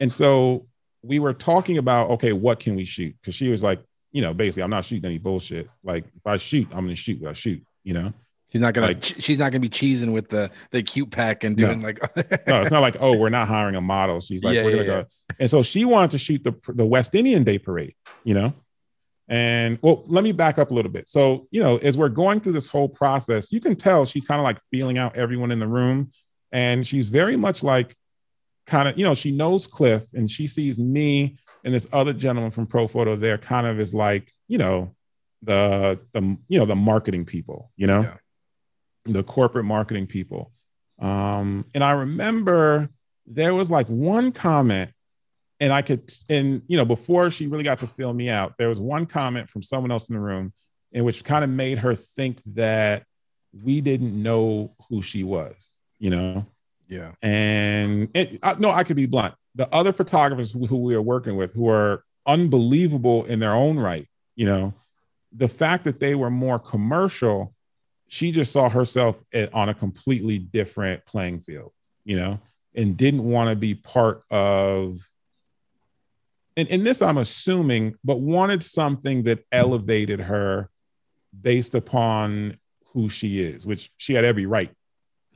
and so we were talking about, okay, what can we shoot? Because she was like, you know, basically, I'm not shooting any bullshit. Like if I shoot, I'm gonna shoot what I shoot, you know. She's not gonna. Like, she's not gonna be cheesing with the the cute pack and doing no. like. no, it's not like oh we're not hiring a model. She's like yeah, we're gonna yeah, go, and so she wanted to shoot the the West Indian Day Parade, you know. And well, let me back up a little bit. So you know, as we're going through this whole process, you can tell she's kind of like feeling out everyone in the room, and she's very much like, kind of you know, she knows Cliff, and she sees me and this other gentleman from Profoto there, kind of is like you know, the the you know the marketing people, you know. Yeah the corporate marketing people. Um, and I remember there was like one comment, and I could, and you know, before she really got to fill me out, there was one comment from someone else in the room, in which kind of made her think that we didn't know who she was, you know? Yeah. And it, I, no, I could be blunt. The other photographers who, who we are working with, who are unbelievable in their own right, you know, the fact that they were more commercial she just saw herself on a completely different playing field, you know, and didn't want to be part of. And, and this, I'm assuming, but wanted something that elevated her based upon who she is, which she had every right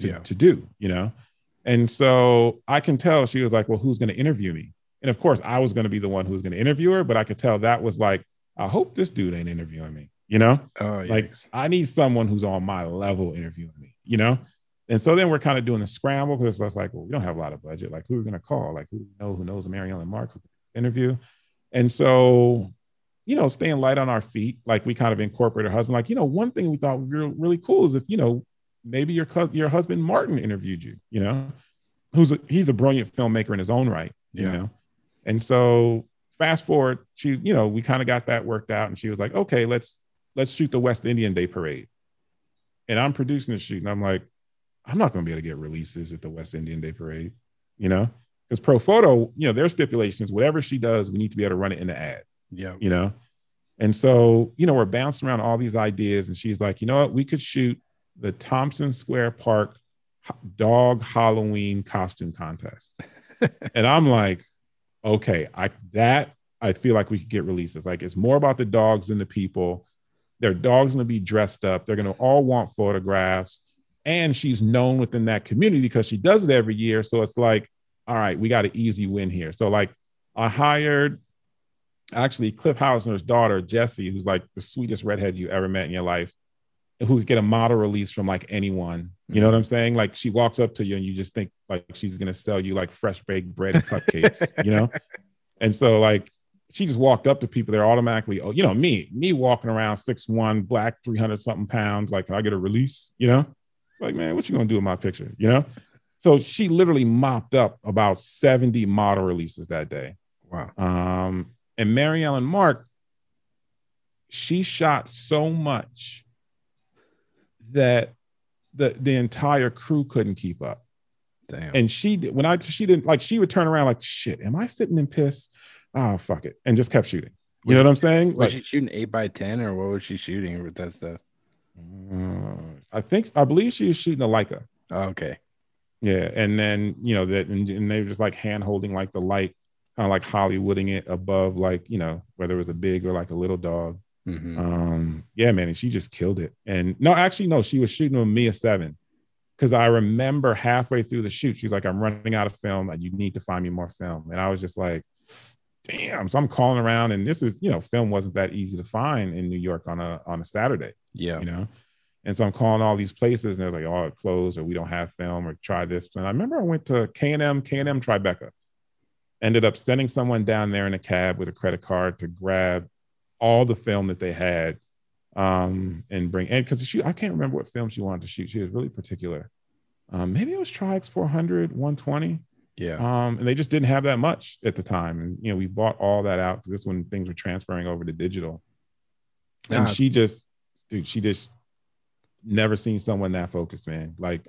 to, yeah. to do, you know? And so I can tell she was like, well, who's going to interview me? And of course, I was going to be the one who was going to interview her, but I could tell that was like, I hope this dude ain't interviewing me you know? Oh, like i need someone who's on my level interviewing me you know? And so then we're kind of doing the scramble because it's like well we don't have a lot of budget. Like who are we going to call? Like who know who knows Mary Ellen Mark who interview? And so you know staying light on our feet like we kind of incorporate her husband. Like you know one thing we thought would be really cool is if you know maybe your your husband martin interviewed you you know who's a, he's a brilliant filmmaker in his own right you yeah. know and so fast forward she you know we kind of got that worked out and she was like okay let's let's shoot the West Indian Day Parade. And I'm producing the shoot, and I'm like, I'm not going to be able to get releases at the West Indian Day Parade, you know, because Profoto, you know, their stipulations, whatever she does, we need to be able to run it in the ad. Yeah, you know. And so, you know, we're bouncing around all these ideas. And she's like, you know what? We could shoot the Tompkins Square Park dog Halloween costume contest. and I'm like, okay, I that I feel like we could get releases. Like it's more about the dogs than the people. Their dogs gonna be dressed up. They're gonna all want photographs. And she's known within that community because she does it every year. So it's like, all right, we got an easy win here. So like I hired actually Cliff Hausner's daughter, Jessie, who's like the sweetest redhead you ever met in your life, who could get a model release from like anyone. You know what I'm saying? Like she walks up to you and you just think like she's gonna sell you like fresh baked bread and cupcakes, you know? And so like she just walked up to people, they're automatically, oh, you know, me, me walking around six one, black, 300 something pounds, like, can I get a release? You know? Like, man, what you gonna do with my picture? You know? So she literally mopped up about 70 model releases that day. Wow. Um, and Mary Ellen Mark, she shot so much that the the entire crew couldn't keep up. Damn. And she when I she didn't like she would turn around like shit. Am I sitting in piss? Oh fuck it, and just kept shooting. You know what I'm saying? was Like, she shooting eight by ten or what was she shooting with that stuff? uh, I think I believe she was shooting a Leica. Oh, okay. Yeah, and then you know that, and, and they were just like hand holding like the light, kind of like Hollywooding it above, like you know whether it was a big or like a little dog. Mhm. Um, yeah, man, and she just killed it. And no, actually, no, she was shooting with Mamiya Seven. Cause I remember halfway through the shoot, she's like, I'm running out of film and you need to find me more film. And I was just like, damn. So I'm calling around, and this is, you know, film wasn't that easy to find in New York on a on a Saturday, yeah. you know. And so I'm calling all these places, and they're like, "Oh, it closed, or we don't have film, or try this." And I remember I went to K and M, K and M Tribeca. Ended up sending someone down there in a cab with a credit card to grab all the film that they had, um, and bring. And because she, I can't remember what film she wanted to shoot. She was really particular. Um, maybe it was Tri-X 400, 120. Yeah. Um, and they just didn't have that much at the time. And you know, we bought all that out because this is when things were transferring over to digital. And she just, dude, she just never seen someone that focused, man. Like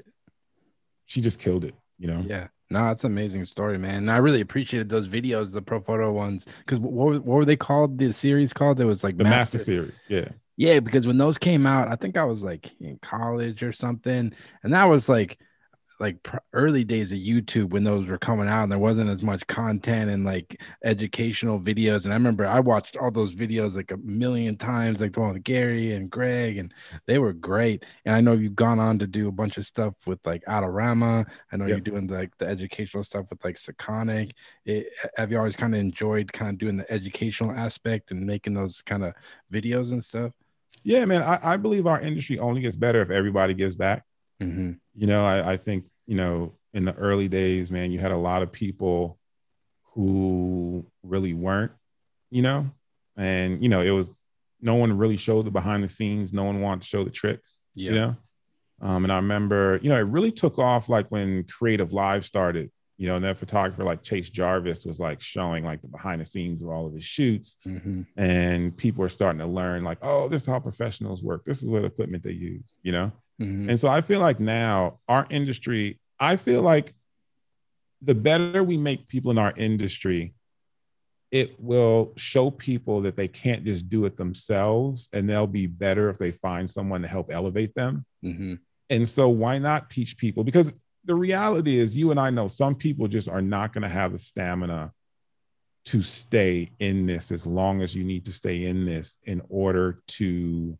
she just killed it, you know? Yeah. No, it's an amazing story, man. And I really appreciated those videos, the Profoto ones. Because what, what were they called? The series called? It was like The Master, Series. Yeah. Yeah, because when those came out, I think I was like in college or something, and that was like like pr- early days of YouTube when those were coming out, and there wasn't as much content and like educational videos. And I remember I watched all those videos like a million times, like the one with Gary and Greg, and they were great. And I know you've gone on to do a bunch of stuff with like Adorama. I know you're doing like the educational stuff with like Sekonic. It, have you always kind of enjoyed kind of doing the educational aspect and making those kind of videos and stuff? Yeah, man. I, I believe our industry only gets better if everybody gives back. Mm-hmm. You know, I, I think, you know, in the early days, man, you had a lot of people who really weren't, you know, and, you know, it was no one really showed the behind the scenes. No one wanted to show the tricks, Yeah. you know? Um, and I remember, you know, it really took off like when CreativeLive started, you know, and that photographer like Chase Jarvis was like showing like the behind the scenes of all of his shoots Mm-hmm. and people are starting to learn like oh this is how professionals work this is what equipment they use you know Mm-hmm. and so i feel like now our industry i feel like the better we make people in our industry it will show people that they can't just do it themselves and they'll be better if they find someone to help elevate them Mm-hmm. and so why not teach people because the reality is you and i know some people just are not going to have the stamina to stay in this as long as you need to stay in this in order to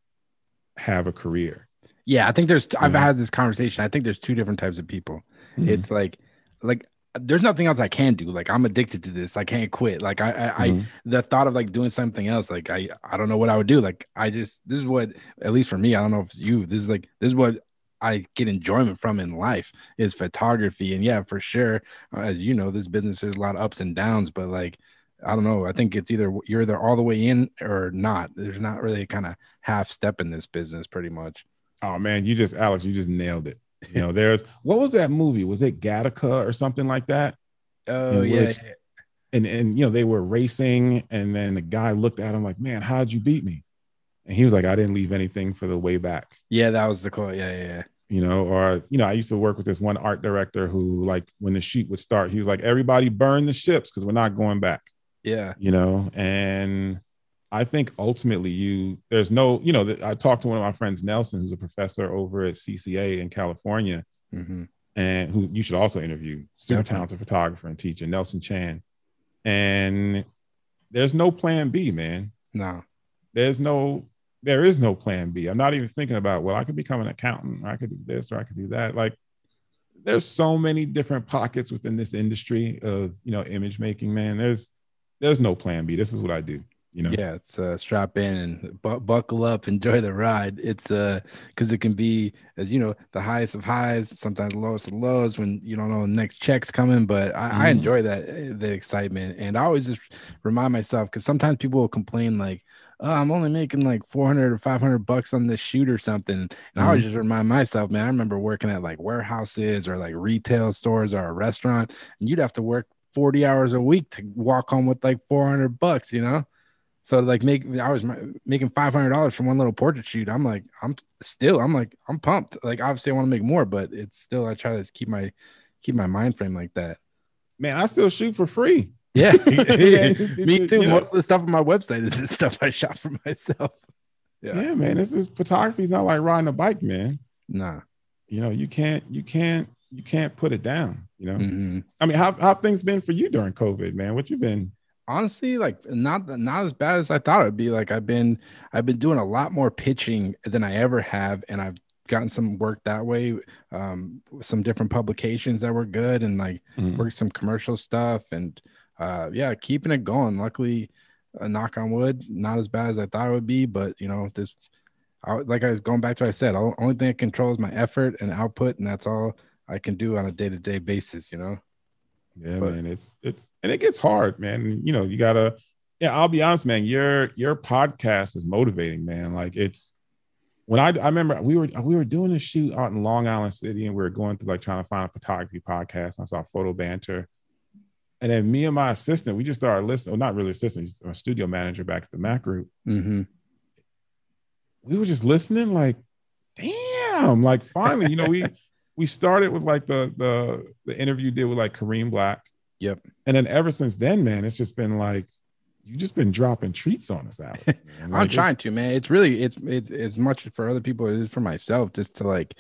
have a career Yeah, I think there's. I've had this conversation. I think there's two different types of people. Mhm. It's like, like there's nothing else I can do. Like I'm addicted to this. I can't quit. Like I, I, I Mhm. the thought of like doing something else. Like I, I don't know what I would do. Like I just this is what at least for me. I don't know if it's you. This is like this is what I get enjoyment from in life is photography. And yeah, for sure, uh, as you know, this business there's a lot of ups and downs. But like I don't know. I think it's either you're either all the way in or not. There's not really a kind of half step in this business, pretty much. Oh man you just alex you just nailed it you know there's what was that movie was it gattaca or something like that Oh yeah, which- and and you know they were racing and then the guy looked at him like man how'd you beat me and he was like i didn't leave anything for the way back yeah. That was the quote. Yeah, yeah, yeah. you know or you know i used to work with this one art director who like when the shoot would start he was like everybody burn the ships because we're not going back Yeah. you know and I think ultimately you there's no you know I talked to one of my friends Nelson who's a professor over at CCA in California Mm-hmm. and who you should also interview super Definitely. talented photographer and teacher Nelson Chan. And there's no plan B man. No. there's no there is no plan B. I'm not even thinking about well I could become an accountant or I could do this or I could do that. Like there's so many different pockets within this industry of you know image making man. There's there's no plan B. This is what I do you know Yeah, it's uh, strap in and bu- buckle up, enjoy the ride. It's uh, because it can be, as you know, the highest of highs, sometimes the lowest of lows when you don't know the next check's coming. But I, I Mhm. enjoy that uh, the excitement, and I always just remind myself because sometimes people will complain like, "Oh, I'm only making like 400 or 500 bucks on this shoot or something," and I always just remind myself, man, I remember working at like warehouses or like retail stores or a restaurant, and you'd have to work 40 hours a week to walk home with like 400 bucks, you know. So like make I was making five hundred dollars from one little portrait shoot. I'm like I'm still I'm like I'm pumped. Like obviously I want to make more, but it's still I try to keep my keep my mind frame like that. man I still shoot for free Yeah, me too. you know. Most of the stuff on my website is the stuff I shot for myself. yeah, Yeah. man this is photography is not like riding a bike man Nah. you know you can't you can't you can't put it down you know Mhm. i mean how how have things been for you during covid man what you been honestly like not not as bad as i thought it'd be. Like i've been i've been doing a lot more pitching than i ever have and i've gotten some work that way um some different publications that were good and like Mhm. worked some commercial stuff and uh yeah keeping it going. Luckily uh, knock on wood not as bad as i thought it would be but you know this I, like i was going back to what i said the only thing that controls my effort and output and that's all i can do on a day-to-day basis you know yeah But- man it's it's and it gets hard man you know you gotta yeah i'll be honest man your your podcast is motivating man like it's when I, I remember we were we were doing a shoot out in Long Island City and we were going through like trying to find a photography podcast. I saw photo banter. And then me and my assistant, we just started listening. Well, not really assistant, he's a studio manager back at the Mac group. mm-hmm. we were just listening like damn like finally you know we we started with like the the the interview did with like kareem black Yep. and then ever since then man it's just been like you just been dropping treats on us Alex, man. I'm trying to, man. It's really it's it's as much for other people as it is for myself, just to like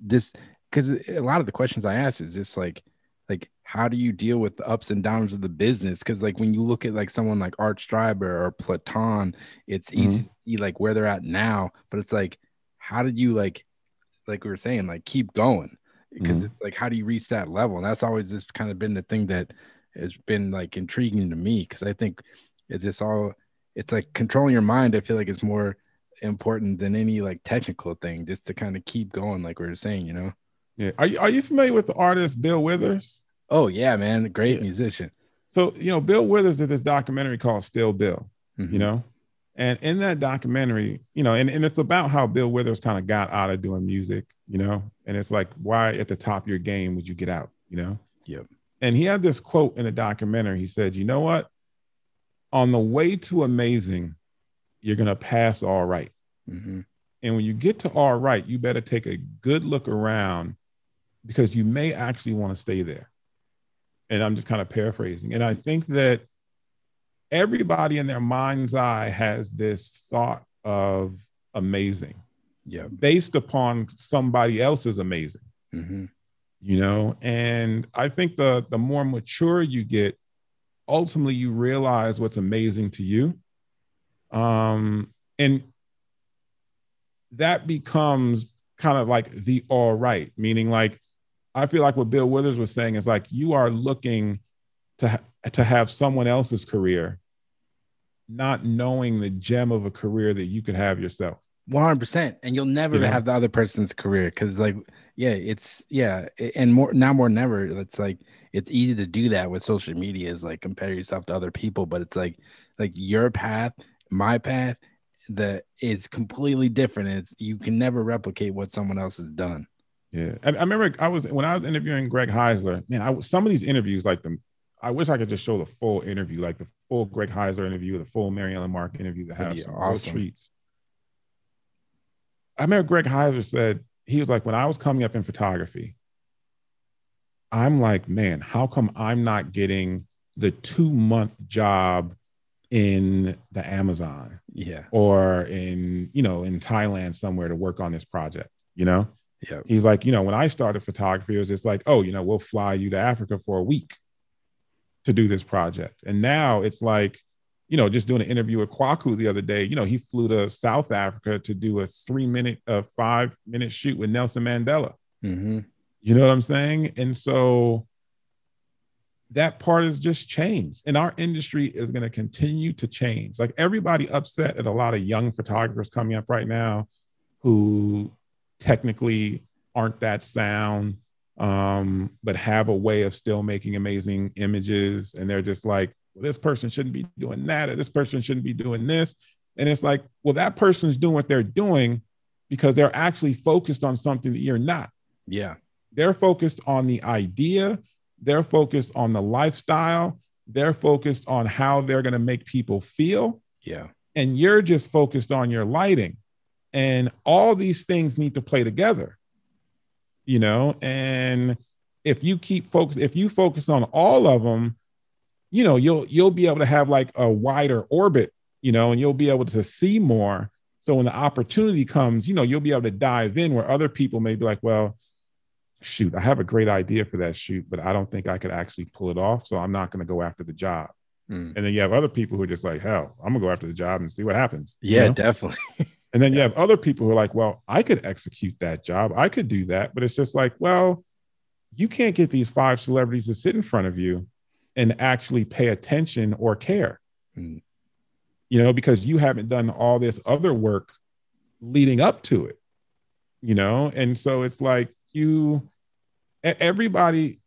this because a lot of the questions I ask is just like like how do you deal with the ups and downs of the business? Because like when you look at like someone like Art Streiber or Platon, it's mm-hmm. easy to see like where they're at now, but it's like how did you like like we were saying like keep going because Mhm. it's like how do you reach that level? And that's always just kind of been the thing that has been like intriguing to me because I think it's just all it's like controlling your mind i feel like it's more important than any like technical thing just to kind of keep going like we were saying you know yeah are you, are you familiar with the artist bill withers oh yeah man great Yeah. musician so you know bill withers did this documentary called still bill Mhm. you know and in that documentary you know and, and it's about how bill withers kind of got out of doing music you know? And it's like why at the top of your game would you get out you know? Yep. and he had this quote in the documentary. He said you know what? On the way to amazing you're going to pass all right. Mhm. and when you get to all right you better take a good look around because you may actually want to stay there. And i'm just kind of paraphrasing. And i think that everybody in their mind's eye has this thought of amazing yeah based upon somebody else's amazing Mhm. you know? And i think the the more mature you get ultimately you realize what's amazing to you. Um and that becomes kind of like the all right meaning like i feel like what bill withers was saying is like you are looking to to have someone else's career not knowing the gem of a career that you could have yourself 100% and you'll never You know? have the other person's career because like yeah it's yeah and more now more than ever it's like it's easy to do that with social media is like compare yourself to other people but it's like like your path my path that is completely different it's you can never replicate what someone else has done Yeah, I, I remember I was when I was interviewing Greg Heisler. Man, I some of these interviews, like the, I wish I could just show the full interview, like the full Greg Heisler interview, the full Mary Ellen Mark interview that be some awesome. treats. I remember Greg Heisler said he was like, when I was coming up in photography, I'm like, man, how come I'm not getting the two month job in the Amazon Yeah. or in, you know, in Thailand somewhere to work on this project, you know? Yeah. He's like, you know, when I started photography, it was just like, oh, you know, we'll fly you to Africa for a week to do this project. And now it's like, you know, just doing an interview with Kwaku the other day, you know, he flew to South Africa to do a three minute, a five minute shoot with Nelson Mandela. Mm-hmm. You know what I'm saying? And so that part has just changed. And our industry is going to continue to change. Like everybody upset at a lot of young photographers coming up right now who technically aren't that sound, um, but have a way of still making amazing images. And they're just like, well, this person shouldn't be doing that, or this person shouldn't be doing this. And it's like, well, that person's doing what they're doing because they're actually focused on something that you're not. Yeah. They're focused on the idea, they're focused on the lifestyle, they're focused on how they're going to make people feel. Yeah. And you're just focused on your lighting. And all these things need to play together, you know? And if you keep focus, if you focus on all of them, you know, you'll you'll be able to have like a wider orbit, you know, and you'll be able to see more. So when the opportunity comes, you know, you'll be able to dive in where other people may be like, well, shoot, I have a great idea for that shoot, but I don't think I could actually pull it off. So I'm not going to go after the job. Mm. And then you have other people who are just like, hell, I'm gonna go after the job and see what happens. you Yeah, know? definitely. And then you have other people who are like, well, I could execute that job. I could do that. But it's just like, well, you can't get these five celebrities to sit in front of you and actually pay attention or care, Mm. you know, because you haven't done all this other work leading up to it, you know? And so it's like you, everybody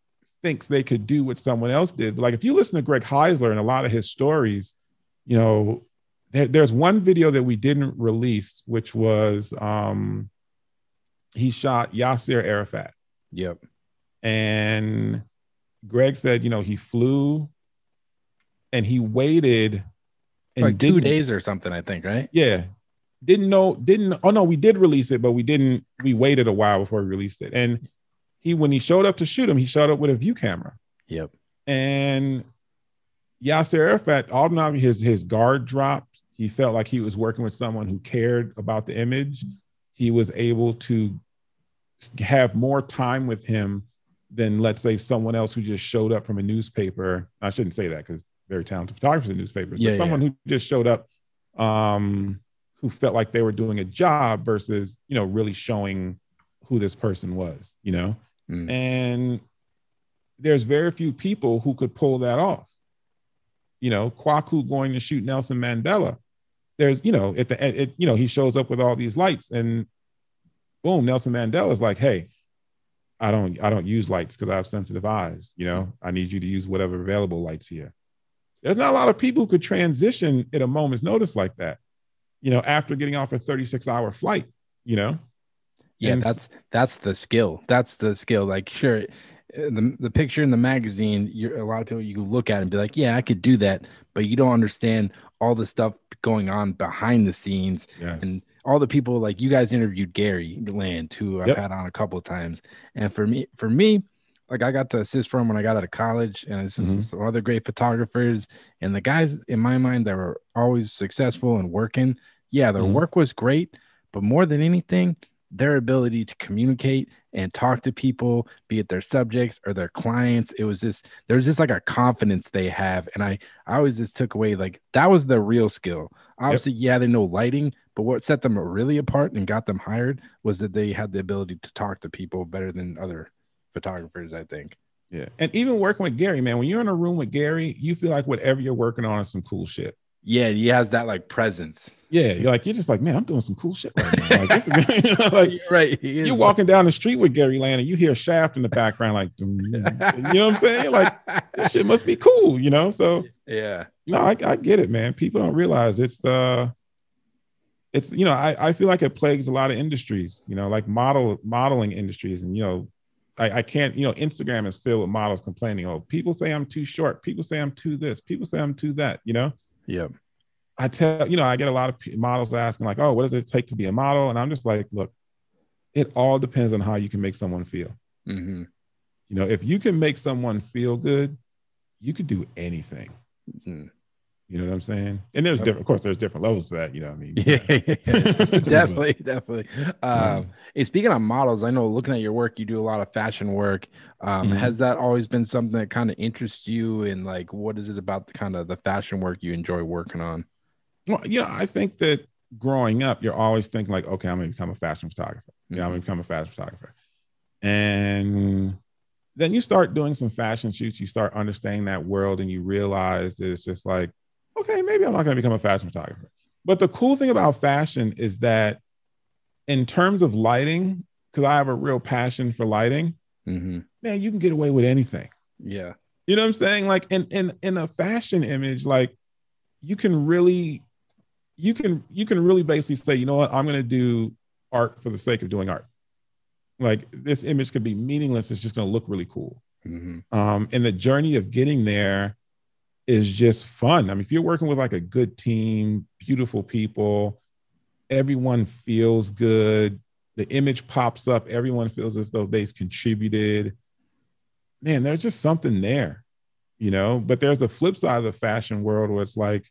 thinks they could do what someone else did. But like if you listen to Greg Heisler and a lot of his stories, you know, there, there's one video that we didn't release, which was um, he shot Yasser Arafat, Yep. and Greg said, you know, he flew and he waited and Like two days or something, I think, right? Yeah, didn't know, didn't. Oh no, we did release it, but we didn't. We waited a while before we released it, and he when he showed up to shoot him, he showed up with a view camera. Yep. And Yasser Arafat, automatically his his guard dropped. He felt like he was working with someone who cared about the image. He was able to have more time with him than, let's say, someone else who just showed up from a newspaper. I shouldn't say that because very talented photographers in newspapers, Yeah, but someone who just showed up um, who felt like they were doing a job versus, you know, really showing who this person was, you know? Mm. And there's very few people who could pull that off. You know, Kwaku going to shoot Nelson Mandela. There's, you know, at the end, it, you know, he shows up with all these lights and boom, Nelson Mandela's like, hey, I don't I don't use lights because I have sensitive eyes. You know, I need you to use whatever available lights here. There's not a lot of people who could transition at a moment's notice like that, you know, after getting off a 36 hour flight, you know. Yeah, And- that's that's the skill. That's the skill. Like, sure, the the picture in the magazine, you're a lot of people you can look at and be like, yeah, I could do that, but you don't understand all the stuff going on behind the scenes Yes. and all the people like you guys interviewed Gary Land, who I've had on a couple of times, and for me, for me, like I got to assist from when I got out of college, and this is Mhm. some other great photographers, and the guys in my mind that were always successful and working. Yeah, their Mhm. work was great, but more than anything, their ability to communicate and talk to people, be it their subjects or their clients, it was just there's just like a confidence they have, and I I always just took away like that was the real skill. Obviously, yeah, they know lighting, but what set them really apart and got them hired was that they had the ability to talk to people better than other photographers. I think. Yeah. And even working with Gary, man, when you're in a room with Gary, you feel like whatever you're working on is some cool shit. Yeah, he has that like presence. Yeah. You're like, you're just like, man, I'm doing some cool shit right now. Like, this is, you know, like You're right. you're walking down the street with Gary Land and you hear Shaft in the background, like, you know what I'm saying? Like, this shit must be cool, you know? So, yeah, no, I, I get it, man. People don't realize it's the, it's, you know, I, I feel like it plagues a lot of industries, you know, like model modeling industries. And, you know, I, I can't, you know, Instagram is filled with models complaining, oh, people say I'm too short. People say I'm too this. People say I'm too that, you know? yep, I tell, you know, I get a lot of models asking, like, oh, what does it take to be a model? And I'm just like, look, it all depends on how you can make someone feel. hmm You know, if you can make someone feel good, you could do anything. Mhm. You know what I'm saying? And there's different, of course, there's different levels to that. You know what I mean? Yeah, definitely, definitely. Um, hey, speaking of models, I know looking at your work, you do a lot of fashion work. Um, mm-hmm. Has that always been something that kind of interests you? And like, what is it about the kind of the fashion work you enjoy working on? Well, yeah, I think that growing up, you're always thinking like, okay, I'm gonna become a fashion photographer. Yeah, mm-hmm. I'm gonna become a fashion photographer. And then you start doing some fashion shoots, you start understanding that world, and you realize it's just like okay, maybe I'm not going to become a fashion photographer. But the cool thing about fashion is that in terms of lighting, because I have a real passion for lighting, mm-hmm. man, you can get away with anything. Yeah. You know what I'm saying? Like in in in a fashion image, like you can really you can you can really basically say, you know what, I'm gonna do art for the sake of doing art. Like this image could be meaningless, it's just gonna look really cool. Mm-hmm. Um, and the journey of getting there is just fun. I mean, if you're working with like a good team, beautiful people, everyone feels good, the image pops up, everyone feels as though they've contributed. Man, there's just something there, you know. But there's the flip side of the fashion world where it's like,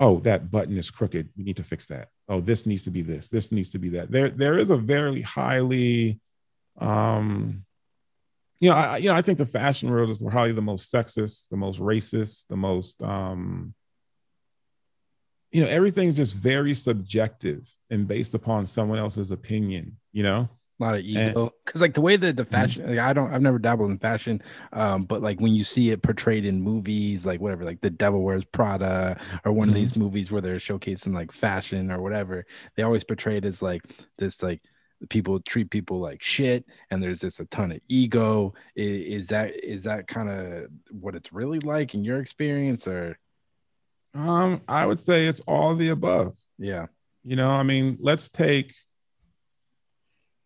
oh, that button is crooked. We need to fix that. Oh, this needs to be this. This needs to be that. There, there is a very highly um you know, I you know, I think the fashion world is probably the most sexist, the most racist, the most um, you know, everything's just very subjective and based upon someone else's opinion, you know. A lot of ego, because like the way that the mm-hmm. fashion, like, I don't, I've never dabbled in fashion, um, but like when you see it portrayed in movies, like whatever, like The Devil Wears Prada, or one mm-hmm. of these movies where they're showcasing like fashion or whatever, they always portray it as like this, like people treat people like shit and there's just a ton of ego. Is, is that is that kind of what it's really like in your experience or? Um i would say it's all the above. Yeah. You know i mean let's take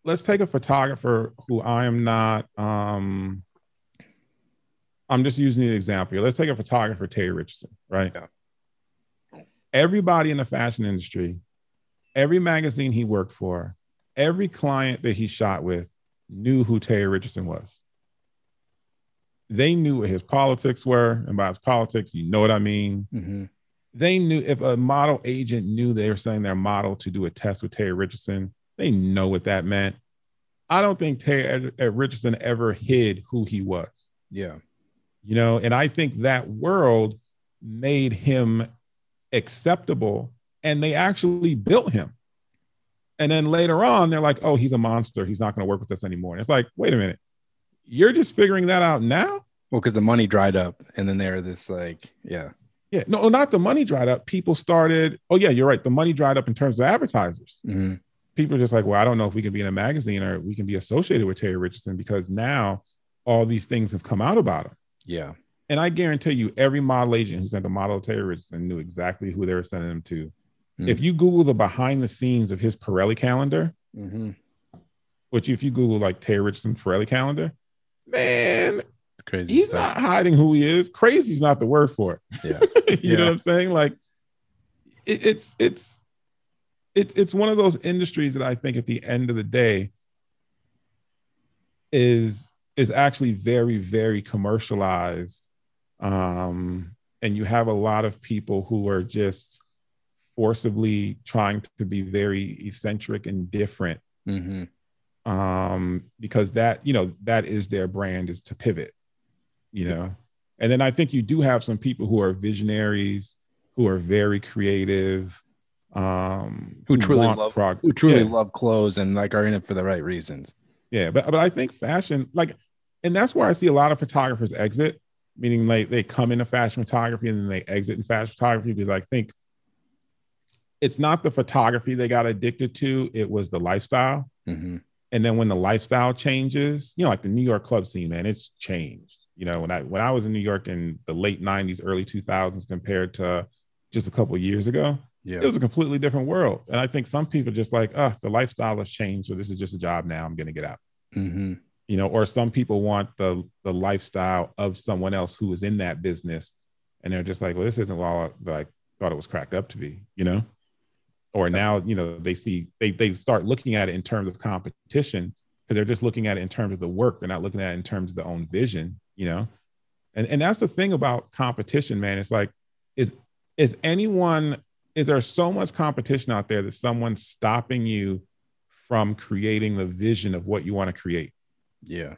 let's take a photographer who i am not um i'm just using the example here. let's take a photographer terry richardson right everybody in the fashion industry every magazine he worked for every client that he shot with knew who Terry Richardson was. They knew what his politics were, and by his politics, you know what I mean. Mm-hmm. They knew if a model agent knew they were sending their model to do a test with Terry Richardson, they know what that meant. I don't think Terry Richardson ever hid who he was. Yeah. You know, and I think that world made him acceptable and they actually built him. And then later on, they're like, oh, he's a monster. He's not going to work with us anymore. And it's like, wait a minute. You're just figuring that out now? Well, because the money dried up. And then they're this like, yeah. Yeah. No, not the money dried up. People started, oh, yeah, you're right. The money dried up in terms of advertisers. Mm-hmm. People are just like, well, I don't know if we can be in a magazine or we can be associated with Terry Richardson because now all these things have come out about him. Yeah. And I guarantee you, every model agent who sent a model to Terry Richardson knew exactly who they were sending them to Mm-hmm. If you Google the behind the scenes of his Pirelli calendar, mm-hmm. which if you Google like Terry Richardson Pirelli calendar, man, it's crazy. He's stuff. not hiding who he is. Crazy is not the word for it. Yeah, you yeah. know what I'm saying? Like, it, it's it's it's it's one of those industries that I think at the end of the day is is actually very very commercialized. Um and you have a lot of people who are just forcibly trying to be very eccentric and different. Mm-hmm. um, because that you know that is their brand is to pivot you know? And then i think you do have some people who are visionaries who are very creative um who, truly love prog- who truly yeah. love clothes and like are in it for the right reasons yeah but but i think fashion like and that's where i see a lot of photographers exit meaning like they come into fashion photography and then they exit in fashion photography because i think it's not the photography they got addicted to, it was the lifestyle. Mm-hmm. And then when the lifestyle changes, you know, like the New York club scene, man, it's changed. You know, when I when I was in New York in the late 90s, early 2000s compared to just a couple years ago, yeah. it was a completely different world. And I think some people just like, oh, the lifestyle has changed. So this is just a job now. I'm going to get out. Mm-hmm. You know, or some people want the the lifestyle of someone else who is in that business, and they're just like, well, this isn't all that I thought it was cracked up to be. You know or now you know they see they they start looking at it in terms of competition because they're just looking at it in terms of the work they're not looking at it in terms of their own vision you know and and that's the thing about competition man it's like is is anyone is there so much competition out there that someone's stopping you from creating the vision of what you want to create Yeah.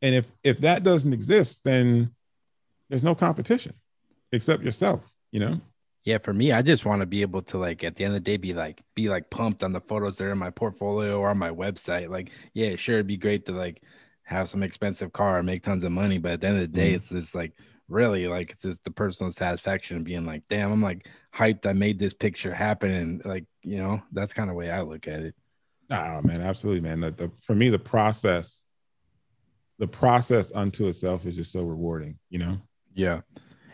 and if if that doesn't exist then there's no competition except yourself you know Yeah, for me, I just want to be able to like at the end of the day be like be like pumped on the photos that are in my portfolio or on my website. Like, yeah, sure, it'd be great to like have some expensive car and make tons of money, but at the end of the day, Mhm. it's just like really like it's just the personal satisfaction of being like, damn, I'm like hyped. I made this picture happen, and like you know, that's kind of way I look at it. Oh man, absolutely, man. The, the, for me, the process, the process unto itself is just so rewarding. You know. Yeah.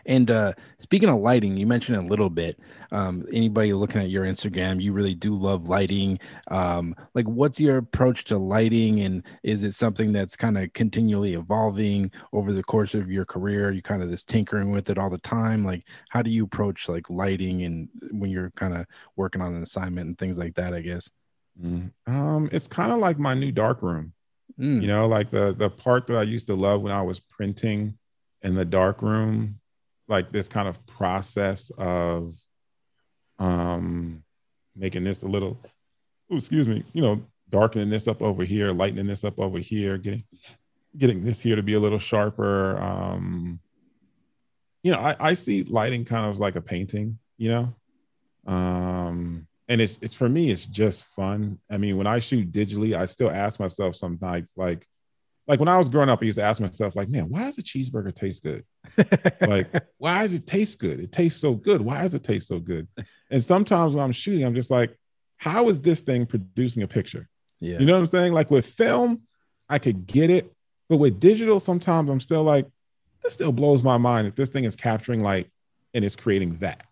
And uh speaking of lighting, you mentioned a little bit. Um, anybody looking at your Instagram, you really do love lighting. Um, like what's your approach to lighting and is it something that's kind of continually evolving over the course of your career? You kind of just tinkering with it all the time. Like how do you approach like lighting and when you're kind of working on an assignment and things like that, I guess. Um, it's kind of like my new dark room. Mm, You know, like the the part that I used to love when I was printing in the dark room, like this kind of process of um making this a little ooh, excuse me, you know, darkening this up over here, lightening this up over here, getting getting this here to be a little sharper. Um, you know, I, I see lighting kind of like a painting, you know. Um, and it's it's for me, it's just fun. I mean, when I shoot digitally, I still ask myself some nights like like when I was growing up, I used to ask myself, like, man, why does a cheeseburger taste good? like, why does it taste good? It tastes so good. Why does it taste so good? And sometimes when I'm shooting, I'm just like, how is this thing producing a picture? yeah. You know what I'm saying? Like with film, I could get it, but with digital, sometimes I'm still like, this still blows my mind that this thing is capturing light and it's creating that.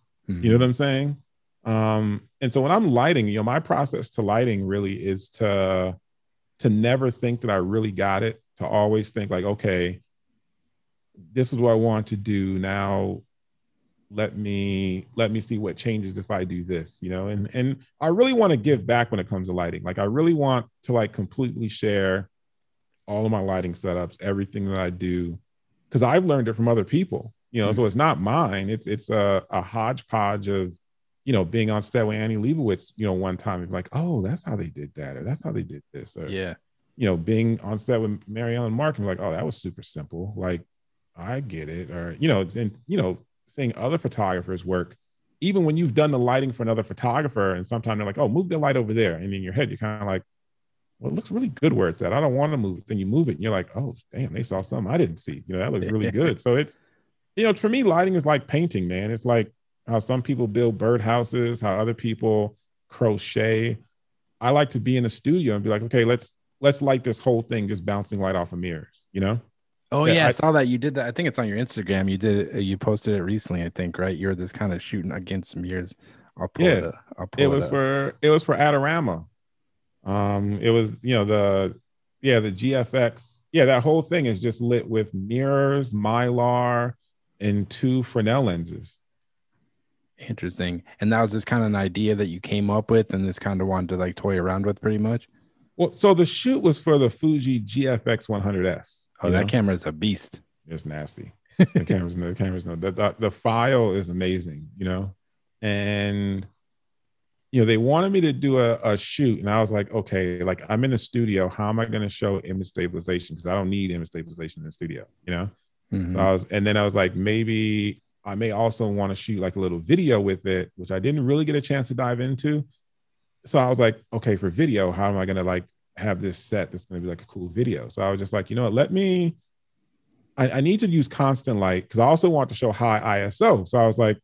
You know what I'm saying? Um, and so when I'm lighting, you know, my process to lighting really is to to never think that I really got it, to always think like, okay, this is what I want to do. Now let me let me see what changes if I do this, you know, and and I really want to give back when it comes to lighting. Like I really want to like completely share all of my lighting setups, everything that I do, because I've learned it from other people, you know. Mm-hmm. So it's not mine. It's it's a, a hodgepodge of, you know, being on set with Annie Leibovitz, you know, one time, and like, oh, that's how they did that, or that's how they did this, or Yeah. You know, being on set with Mary Ellen Mark and like, oh, that was super simple. Like, I get it. Or, you know, it's in, you know, seeing other photographers work, even when you've done the lighting for another photographer, and sometimes they're like, oh, move the light over there. And in your head, you're kind of like, well, it looks really good where it's at. I don't want to move it. Then you move it, and you're like, oh, damn, they saw something I didn't see. You know, that looks really good. So it's, you know, for me, lighting is like painting, man. It's like how some people build birdhouses, how other people crochet. I like to be in the studio and be like, okay, let's let's light this whole thing just bouncing light off of mirrors, you know? Oh Yeah, yeah, I, I- saw that you did that. I think it's on your Instagram. You did it. You posted it recently. I think right. You're this kind of shooting against some years. I'll pull Yeah, it. Up. I'll pull It was up. for it was for Adorama. Um, it was, you know, the yeah, the GFX. Yeah, that whole thing is just lit with mirrors, mylar, and two Fresnel lenses. interesting. And that was this kind of an idea that you came up with, and this kind of wanted to like toy around with, pretty much. Well, so the shoot was for the Fuji GFX 100S. Oh, that know? camera is a beast. it's nasty. The cameras, no, the cameras, no. The, the the file is amazing, you know, and you know they wanted me to do a, a shoot, and I was like, okay, like I'm in the studio. How am I going to show image stabilization? Because I don't need image stabilization in the studio, you know. Mhm. So I was, and then I was like, maybe I may also want to shoot like a little video with it, which I didn't really get a chance to dive into. So I was like, okay, for video, how am I going to like have this set that's going to be like a cool video? So I was just like, you know what, let me, I, I need to use constant light because I also want to show high ISO. So I was like,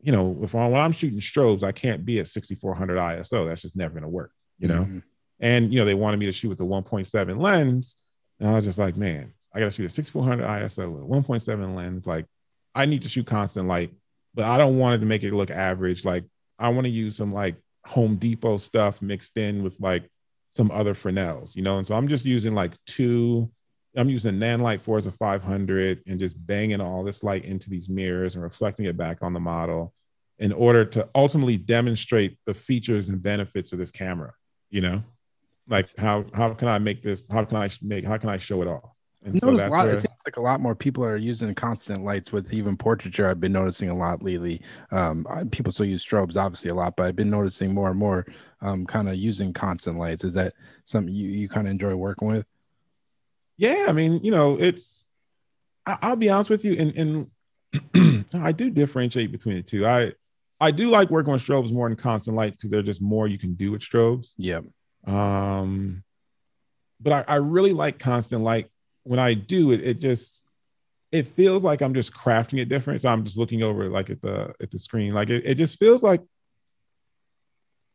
you know, if I, when I'm shooting strobes, I can't be at 6400 ISO. That's just never going to work, you know? Mhm. And you know, they wanted me to shoot with the 1.7 lens, and I was just like, man, I got to shoot a 6400 ISO with a 1.7 lens. Like, I need to shoot constant light, but I don't want it to make it look average. Like, I want to use some like Home Depot stuff mixed in with like some other Fresnels, you know. And so I'm just using like two. I'm using Nanlite Forza 500 and just banging all this light into these mirrors and reflecting it back on the model in order to ultimately demonstrate the features and benefits of this camera you know like how how can i make this how can i make how can i show it off And so notice a lot. Where, it seems like a lot more people are using constant lights with even portraiture. I've been noticing a lot lately. Um, people still use strobes, obviously a lot, but I've been noticing more and more, um, kind of using constant lights. Is that something you you kind of enjoy working with? Yeah, I mean, you know, it's. I, will be honest with you, and and I do differentiate between the two. I I do like working on strobes more than constant lights because there's just more you can do with strobes. Yep. Um, but I, I really like constant light. When I do it, it just it feels like I'm just crafting it different. So I'm just looking over like at the at the screen. Like it, it just feels like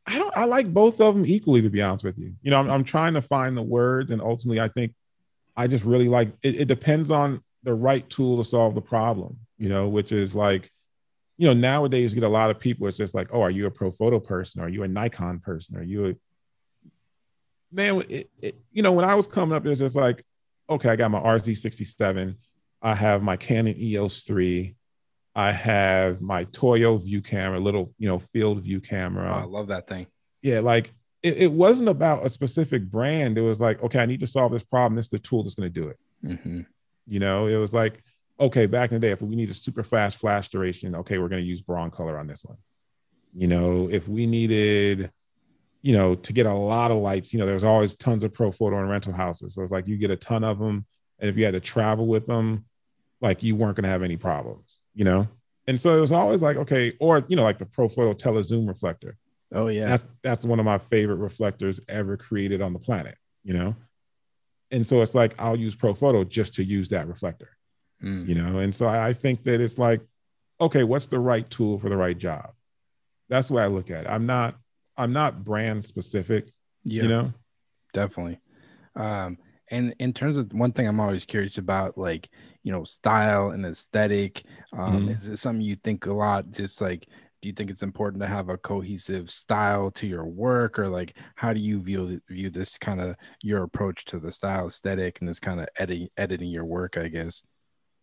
I don't I like both of them equally to be honest with you. You know, I'm, I'm trying to find the words and ultimately I think I just really like it, it depends on the right tool to solve the problem, you know, which is like, you know, nowadays you get a lot of people, it's just like, oh, are you a Profoto person? Are you a Nikon person? Are you a man, it, it, you know, when I was coming up, it was just like, okay, I got my RZ67, I have my Canon EOS 3, I have my Toyo view camera, little, you know, field view camera. Oh, I love that thing. Yeah, like it, it, wasn't about a specific brand. It was like, okay, I need to solve this problem. This is the tool that's going to do it. Mm-hmm. You know, it was like, okay, back in the day, if we need a super fast flash duration, okay, we're going to use Broncolor on this one. You know, if we needed you know, to get a lot of lights, you know, there's always tons of Profoto and rental houses. So it's like you get a ton of them. And if you had to travel with them, like you weren't going to have any problems, you know? And so it was always like, okay, or, you know, like the Profoto telezoom reflector. Oh, yeah. That's, that's one of my favorite reflectors ever created on the planet, you know? And so it's like, I'll use Profoto just to use that reflector, mm. you know? And so I, I think that it's like, okay, what's the right tool for the right job? That's the way I look at it. I'm not, I'm not brand specific. Yeah, you know, definitely. Um, and in terms of one thing I'm always curious about, like, you know, style and aesthetic, um, mm-hmm. is it something you think a lot? Just like, do you think it's important to have a cohesive style to your work, or like, how do you view view this kind of your approach to the style aesthetic and this kind of editing editing your work? I guess.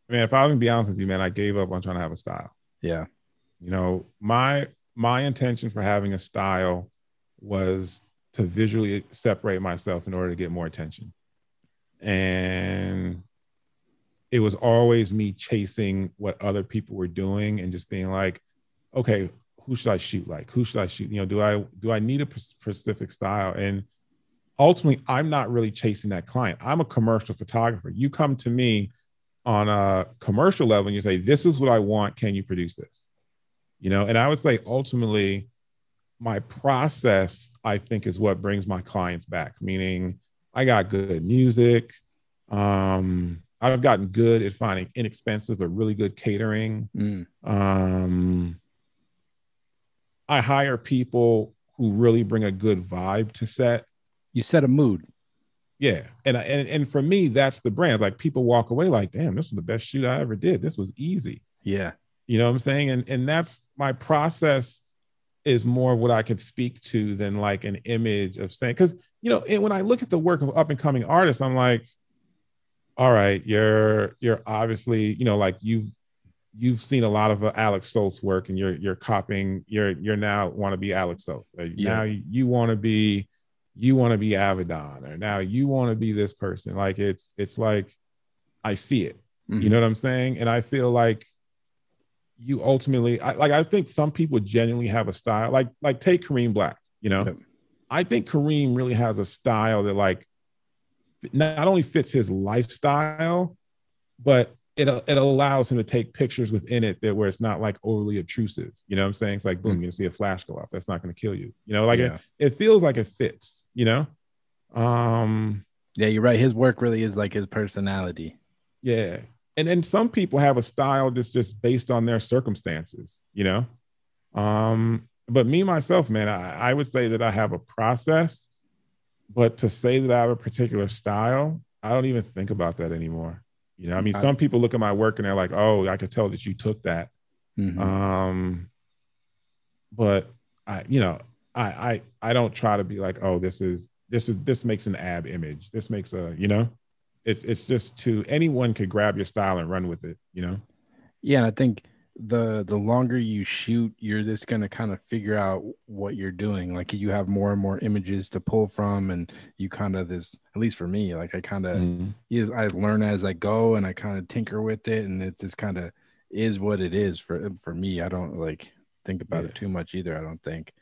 Man, if I was gonna be honest with you, man, I gave up on trying to have a style. Yeah. You know, my my intention for having a style was to visually separate myself in order to get more attention. And it was always me chasing what other people were doing and just being like, okay, who should I shoot like? Who should I shoot? You know, do I do I need a specific style? And ultimately, I'm not really chasing that client. I'm a commercial photographer. You come to me on a commercial level and you say, "This is what I want. Can you produce this?" You know? And i would say ultimately my process i think is what brings my clients back meaning i got good music. Um i've gotten good at finding inexpensive but really good catering. Mm. um i hire people who really bring a good vibe to set. You set a mood. Yeah. And and, and for me that's the brand. Like people walk away like damn this was the best shoot i ever did. This was easy. Yeah you know what I'm saying? And and that's my process is more what I can speak to than like an image of saying because you know when I look at the work of up and coming artists, I'm like, all right, you're you're obviously you know like you've you've seen a lot of uh, Alec Soth's work and you're you're copying you're you're now want to be Alec Soth. Yeah. Now you, you want to be you want to be Avedon or now you want to be this person. Like it's it's like I see it. Mm-hmm. You know what I'm saying? And I feel like you ultimately I, like I think some people genuinely have a style like like take Kareem Black, you know. Yep. I think Kareem really has a style that like not only fits his lifestyle, but it it allows him to take pictures within it that where it's not like overly obtrusive. You know what I'm saying? It's like boom, mm-hmm. you're gonna see a flash go off. That's not gonna kill you. You know, like yeah. it, it feels like it fits, you know? Um yeah, you're right. His work really is like his personality. Yeah and then some people have a style that's just based on their circumstances, you know. Um, but me myself, man, I, I would say that I have a process, but to say that I have a particular style, I don't even think about that anymore. You know, I mean, some people look at my work and they're like, "Oh, I could tell that you took that." Mm-hmm. Um, but I, you know, I, I, I don't try to be like, "Oh, this is this is this makes an ab image. This makes a," you know it's it's just to anyone could grab your style and run with it, you know. Yeah, and I think the the longer you shoot, you're just gonna kind of figure out what you're doing. Like you have more and more images to pull from, and you kind of this. At least for me, like I kind of Mm-hmm. is I learn as I go, and I kind of tinker with it, and it just kind of is what it is for for me. I don't like think about Yeah. it too much either. I don't think.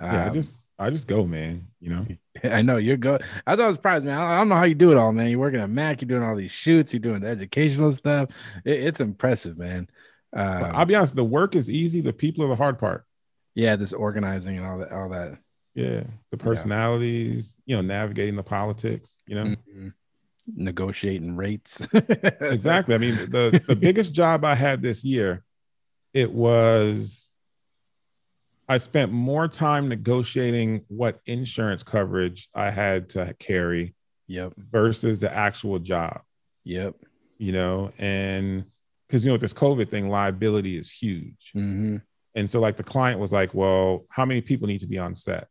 Yeah, I Um, just I just go, man. You know. I know you're good. I was always surprised, man. I don't know how you do it all, man. You're working at Mac, you're doing all these shoots, you're doing the educational stuff. It- it's impressive, man. Um, I'll be honest. The work is easy. The people are the hard part. yeah, this organizing and all that, all that. Yeah, the personalities. You know, navigating the politics. You know. Mhm. Negotiating rates. exactly. I mean, the the biggest job I had this year, it was I spent more time negotiating what insurance coverage I had to carry Yep. versus the actual job, Yep. you know, and because you know with this COVID thing, liability is huge. hmm And so like the client was like, Well, how many people need to be on set?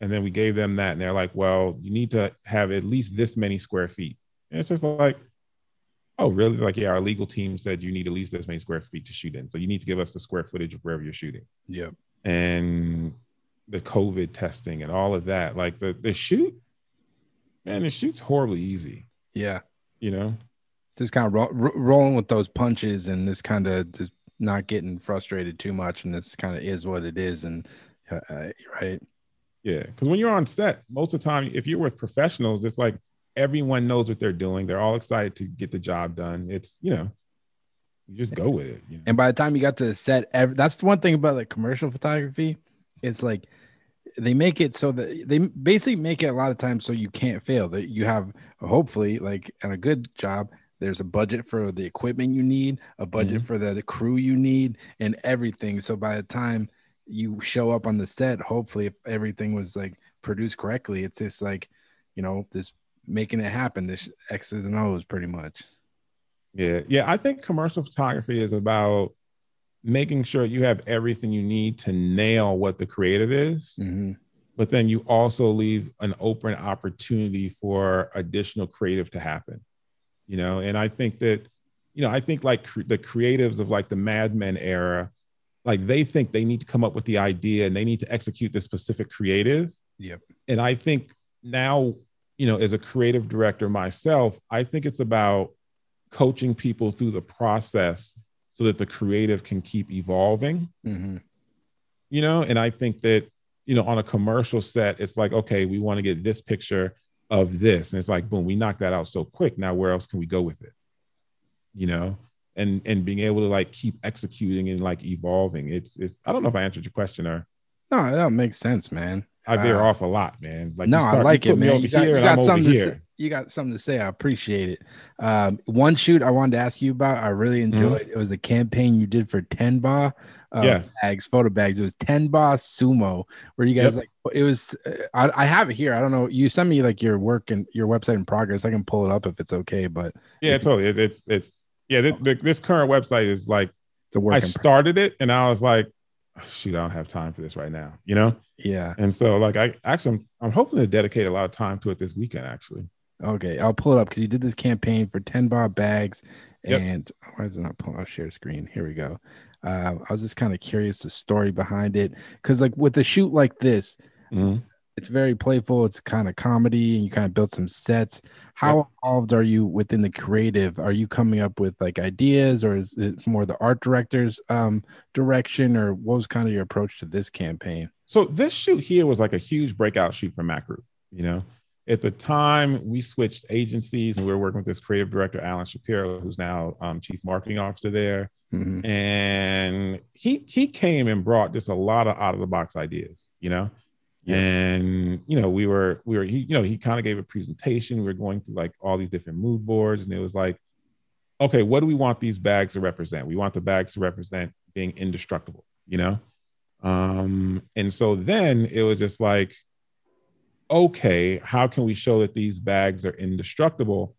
And then we gave them that, and they're like, Well, you need to have at least this many square feet. And it's just like, Oh, really? Like, yeah, our legal team said you need at least this many square feet to shoot in. So you need to give us the square footage of wherever you're shooting. Yep. And the COVID testing and all of that. Like the the shoot, man, the shoot's horribly easy, Yeah. you know? Just kind of ro- ro- rolling with those punches and this kind of just not getting frustrated too much. And this kind of is what it is. And uh, right. Yeah, because when you're on set, most of the time, if you're with professionals, it's like everyone knows what they're doing. They're all excited to get the job done. It's you know, you just go with it. You know? And by the time you got to the set, ev- that's the one thing about like commercial photography. It's like they make it so that they basically make it a lot of times so you can't fail. That you have hopefully like and a good job. There's a budget for the equipment you need, a budget mm-hmm. for the, the crew you need, and everything. So by the time you show up on the set, hopefully, if everything was like produced correctly, it's just like, you know, this making it happen. This X's and O's pretty much. Yeah, yeah. I think commercial photography is about making sure you have everything you need to nail what the creative is, hmm but then you also leave an open opportunity for additional creative to happen. You know, and I think that, you know, I think like cre- the creatives of like the Mad Men era, like they think they need to come up with the idea and they need to execute this specific creative. Yep. And I think now, you know, as a creative director myself, I think it's about coaching people through the process so that the creative can keep evolving. Hmm you know and i think that you know on a commercial set it's like okay we want to get this picture of this. And it's like boom we knocked that out so quick. Now where else can we go with it? You know and and being able to like keep executing and like evolving. It's it's i don't know if i answered your question or No, that makes sense, man. I veer Uh, off a lot man like no, you I start- you like it, me man. You got, here you got something to say, you got something to say. I appreciate it. Um, one shoot I wanted to ask you about, I really Mm-hmm. enjoyed. It was the campaign you did for Tenba uh, Yes. bags, photo bags. It was Tenba Sumo, where you guys like it was. Uh, I, I have it here. I don't know. You send me like your work and your website in progress. I can pull it up if it's okay, but yeah totally it, it's it's yeah this, this current website is like it's a work. i started it and i was like shoot i don't have time for this right now you know yeah. And so, like, I actually, I'm, I'm hoping to dedicate a lot of time to it this weekend. Actually, Okay, I'll pull it up because you did this campaign for Tenba bags. Yep. And why is it not pulling? I'll share screen. Here we go. Uh, I was just kind of curious the story behind it because, like, with a shoot like this, it's very playful. It's kind of comedy, and you kind of build some sets. How involved are you within the creative? Are you coming up with like ideas, or is it more the art director's um, direction, or what was kind of your approach to this campaign? So this shoot here was like a huge breakout shoot for Mac Group. You know, at the time we switched agencies and we were working with this creative director Alan Shapiro, who's now um, chief marketing officer there, Mhm. and he he came and brought just a lot of out of the box ideas. You know. And you know, we were we were he you know he kind of gave a presentation. We were going through like all these different mood boards, and it was like, okay, what do we want these bags to represent? We want the bags to represent being indestructible, you know? Um, and so then it was just like, okay, how can we show that these bags are indestructible?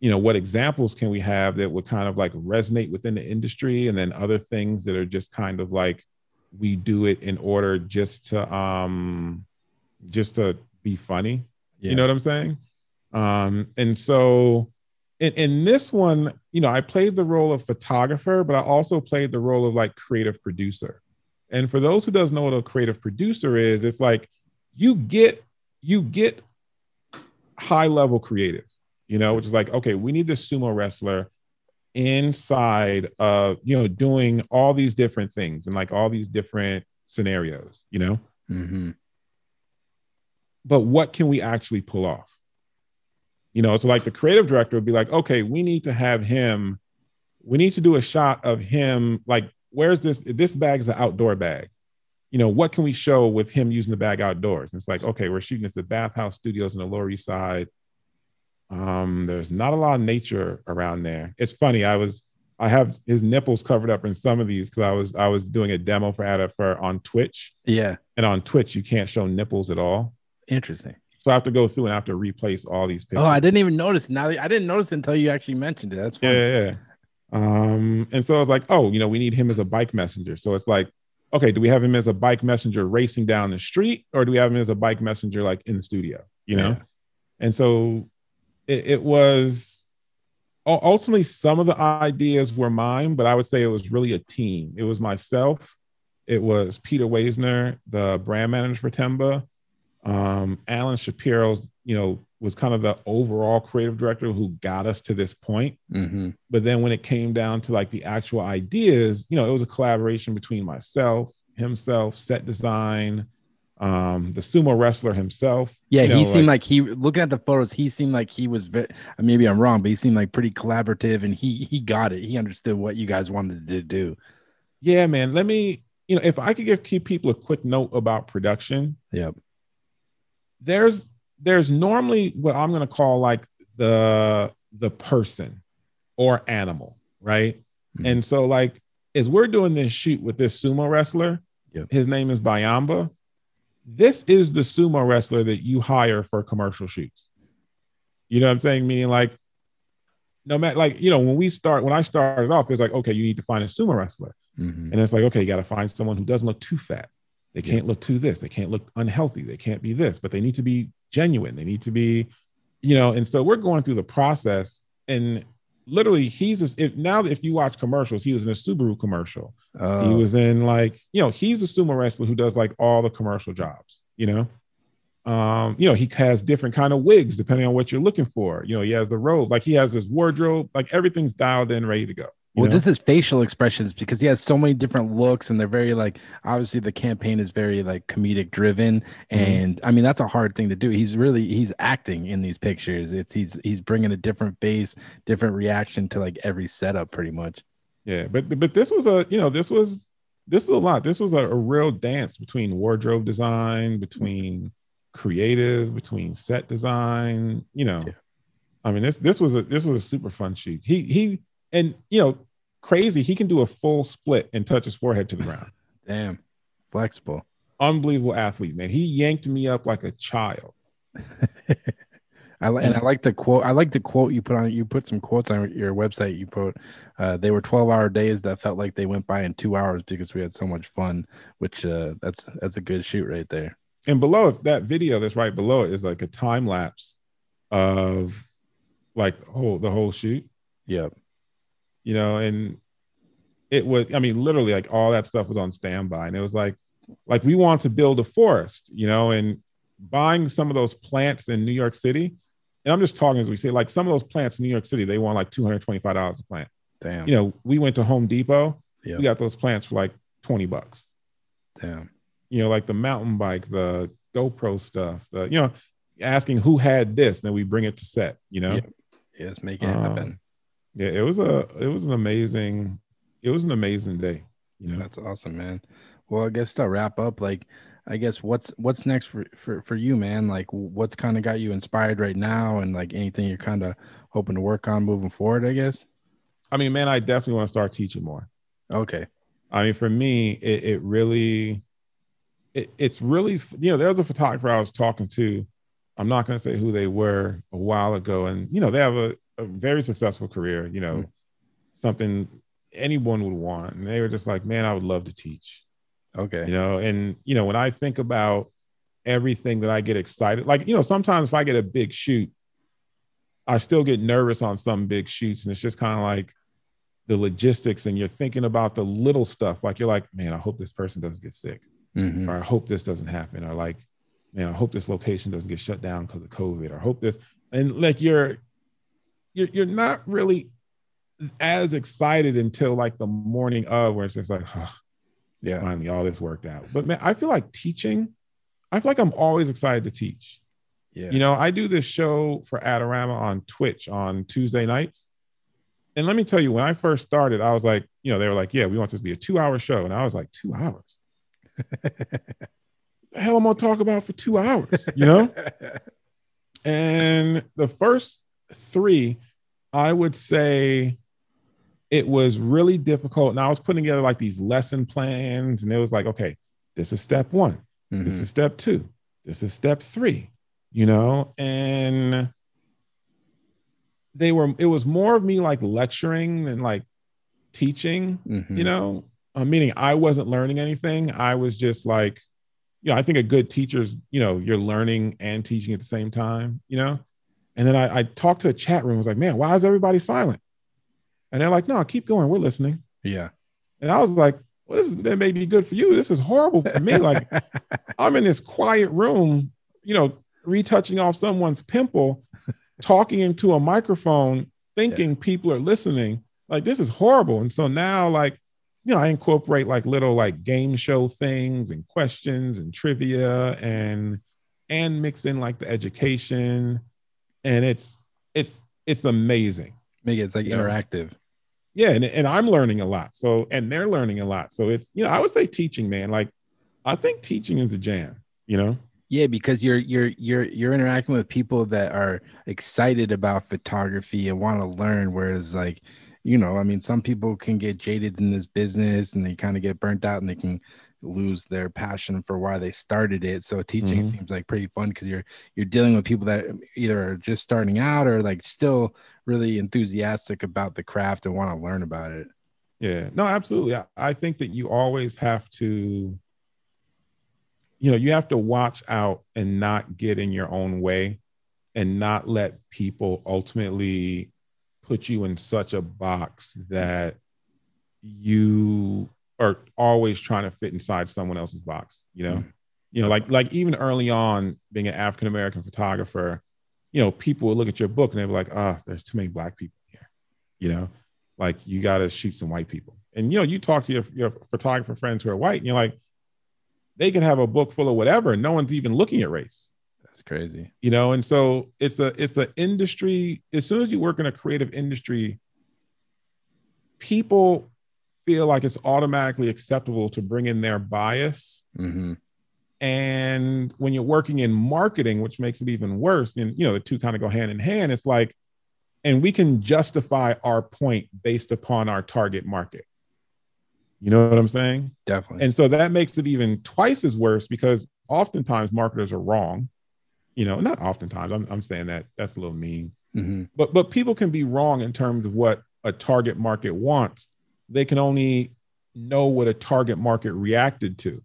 You know, what examples can we have that would kind of like resonate within the industry? And then other things that are just kind of like we do it in order just to um just to be funny. Yeah. You know what I'm saying? Um, and so in, in this one, you know, I played the role of photographer, but I also played the role of like creative producer. And for those who doesn't know what a creative producer is, it's like you get you get high level creative, you know, which is like, okay, we need this sumo wrestler inside of you know doing all these different things and like all these different scenarios, you know. Mm-hmm. But what can we actually pull off? You know, so like the creative director would be like, okay, we need to have him, we need to do a shot of him. Like, where's this? This bag is an outdoor bag. You know, what can we show with him using the bag outdoors? And it's like, okay, we're shooting at the Bathhouse Studios in the Lower East Side. Um, there's not a lot of nature around there. It's funny. I was, I have his nipples covered up in some of these because I was, I was doing a demo for Ada for on Twitch. Yeah. And on Twitch, you can't show nipples at all. Interesting. So I have to go through and I have to replace all these pictures. Oh, I didn't even notice. Now I didn't notice until you actually mentioned it. That's funny. Yeah, yeah. Um, and so I was like, oh, you know, we need him as a bike messenger. So it's like, okay, do we have him as a bike messenger racing down the street, or do we have him as a bike messenger like in the studio? You know? Yeah. And so it, it was ultimately some of the ideas were mine, but I would say it was really a team. It was myself, it was Peter Weisner, the brand manager for Tenba, um, Alan Shapiro's, you know, was kind of the overall creative director who got us to this point. Mm-hmm. But then when it came down to like the actual ideas, you know, it was a collaboration between myself, himself, set design, um, the sumo wrestler himself. Yeah, you know, he seemed like, like, he looking at the photos, he seemed like he was maybe I'm wrong, but he seemed like pretty collaborative and he he got it. He understood what you guys wanted to do. Yeah, man. Let me, you know, if I could give keep people a quick note about production. Yep there's there's normally what I'm going to call like the the person or animal, right? Mm-hmm. And so like as we're doing this shoot with this sumo wrestler, yep. his name is Byamba. This is the sumo wrestler that you hire for commercial shoots. You know what I'm saying? Meaning like no matter like you know when we start when I started off, it's like okay, you need to find a sumo wrestler, mm-hmm. and it's like okay, you got to find someone who doesn't look too fat, they can't yeah. look too this. They can't look unhealthy. They can't be this, but they need to be genuine. They need to be, you know, and so we're going through the process and literally he's just, if now if you watch commercials, he was in a Subaru commercial. Oh. He was in like, you know, he's a sumo wrestler who does like all the commercial jobs, you know. Um, you know, he has different kind of wigs depending on what you're looking for. You know, he has the robe, like he has his wardrobe, like everything's dialed in, ready to go well, know? just his facial expressions because he has so many different looks, and they're very like obviously the campaign is very like comedic driven, mm-hmm. and I mean that's a hard thing to do. He's really he's acting in these pictures. It's he's he's bringing a different face, different reaction to like every setup, pretty much. Yeah, but but this was a you know this was this is a lot. This was a, a real dance between wardrobe design, between creative, between set design. You know, yeah. I mean this this was a this was a super fun shoot. He he and you know, crazy. He can do a full split and touch his forehead to the ground. Damn, flexible, unbelievable athlete, man. He yanked me up like a child. I and I like the quote. I like the quote you put on. You put some quotes on your website. You put, uh, "They were twelve-hour days that felt like they went by in two hours because we had so much fun." Which uh, that's that's a good shoot right there. And below if that video that's right below it is like a time lapse of like the whole the whole shoot. Yep you know, and it was, I mean, literally like all that stuff was on standby. And it was like, like we want to build a forest, you know, and buying some of those plants in New York City. And I'm just talking as we say, like some of those plants in New York City, they want like $225 a plant. Damn. You know, we went to Home Depot. Yep. We got those plants for like 20 bucks. Damn. You know, like the mountain bike, the GoPro stuff, the, you know, asking who had this, and then we bring it to set, you know? Yep. Yes, make it um, happen yeah, it was a it was an amazing it was an amazing day. You know, that's awesome, man. Well, I guess to wrap up, like I guess what's what's next for for, for you, man? Like what's kind of got you inspired right now, and like anything you're kind of hoping to work on moving forward. I guess. I mean, man, I definitely want to start teaching more. Okay. I mean, for me, it, it really, it, it's really, you know, there's a photographer I was talking to. I'm not going to say who they were a while ago, and you know, they have a a very successful career, you know, mm. something anyone would want. And they were just like, man, I would love to teach. Okay. You know, and, you know, when I think about everything that I get excited, like, you know, sometimes if I get a big shoot, I still get nervous on some big shoots, and it's just kind of like the logistics, and you're thinking about the little stuff. Like you're like, man, I hope this person doesn't get sick, Mhm. or I hope this doesn't happen, or like, man, I hope this location doesn't get shut down because of COVID, or I hope this, and like you're, you're, you're not really as excited until like the morning of, where it's just like, oh, Yeah. finally all this worked out. But man, I feel like teaching, I feel like I'm always excited to teach. Yeah. You know, I do this show for Adorama on Twitch on Tuesday nights. And let me tell you, when I first started, I was like, you know, they were like, yeah, we want this to be a two hour show. And I was like, two hours? the hell am I gonna talk about for two hours? You know? and the first three, I would say it was really difficult. And I was putting together like these lesson plans, and it was like, okay, this is step one. This Mhm. is step two. This is step three, you know? And they were, it was more of me like lecturing than like teaching, Mhm. you know? Uh, meaning I wasn't learning anything. I was just like, you know, I think a good teacher's, you know, you're learning and teaching at the same time, you know? And then I, I talked to a chat room, I was like, man, why is everybody silent? And they're like, no, keep going. We're listening. Yeah. And I was like, well, this is, that may be good for you. This is horrible for me. Like, I'm in this quiet room, you know, retouching off someone's pimple, talking into a microphone, thinking people are listening. Like, this is horrible. And so now, like, you know, I incorporate like little like game show things and questions and trivia and and mix in like the education. And it's it's it's amazing. Make it it's like interactive. Yeah, and, and I'm learning a lot. So and they're learning a lot. So it's you know, I would say teaching, man. Like I think teaching is the jam, you know? Yeah, because you're you're you're you're interacting with people that are excited about photography and want to learn. Whereas, like, you know, I mean, some people can get jaded in this business and they kind of get burnt out and they can lose their passion for why they started it. So teaching Mhm. seems like pretty fun because you're you're dealing with people that either are just starting out or like still really enthusiastic about the craft and want to learn about it. Yeah, no, absolutely. I, I think that you always have to, you know, you have to watch out and not get in your own way and not let people ultimately put you in such a box that you are always trying to fit inside someone else's box, you know? Mm. You know, like like even early on being an African American photographer, you know, people would look at your book and they'd be like, oh, there's too many black people here, you know? like you got to shoot some white people and you know you talk to your, your photographer friends who are white and you're like they can have a book full of whatever and no one's even looking at race That's crazy. you know and so it's a it's an industry as soon as you work in a creative industry people feel like it's automatically acceptable to bring in their bias. Hmm and when you're working in marketing which makes it even worse and you know the two kind of go hand in hand it's like and we can justify our point based upon our target market. You know what i'm saying? Definitely. and so that makes it even twice as worse because oftentimes marketers are wrong. You know not oftentimes i'm, I'm saying that that's a little mean. Hmm but but people can be wrong in terms of what a target market wants they can only know what a target market reacted to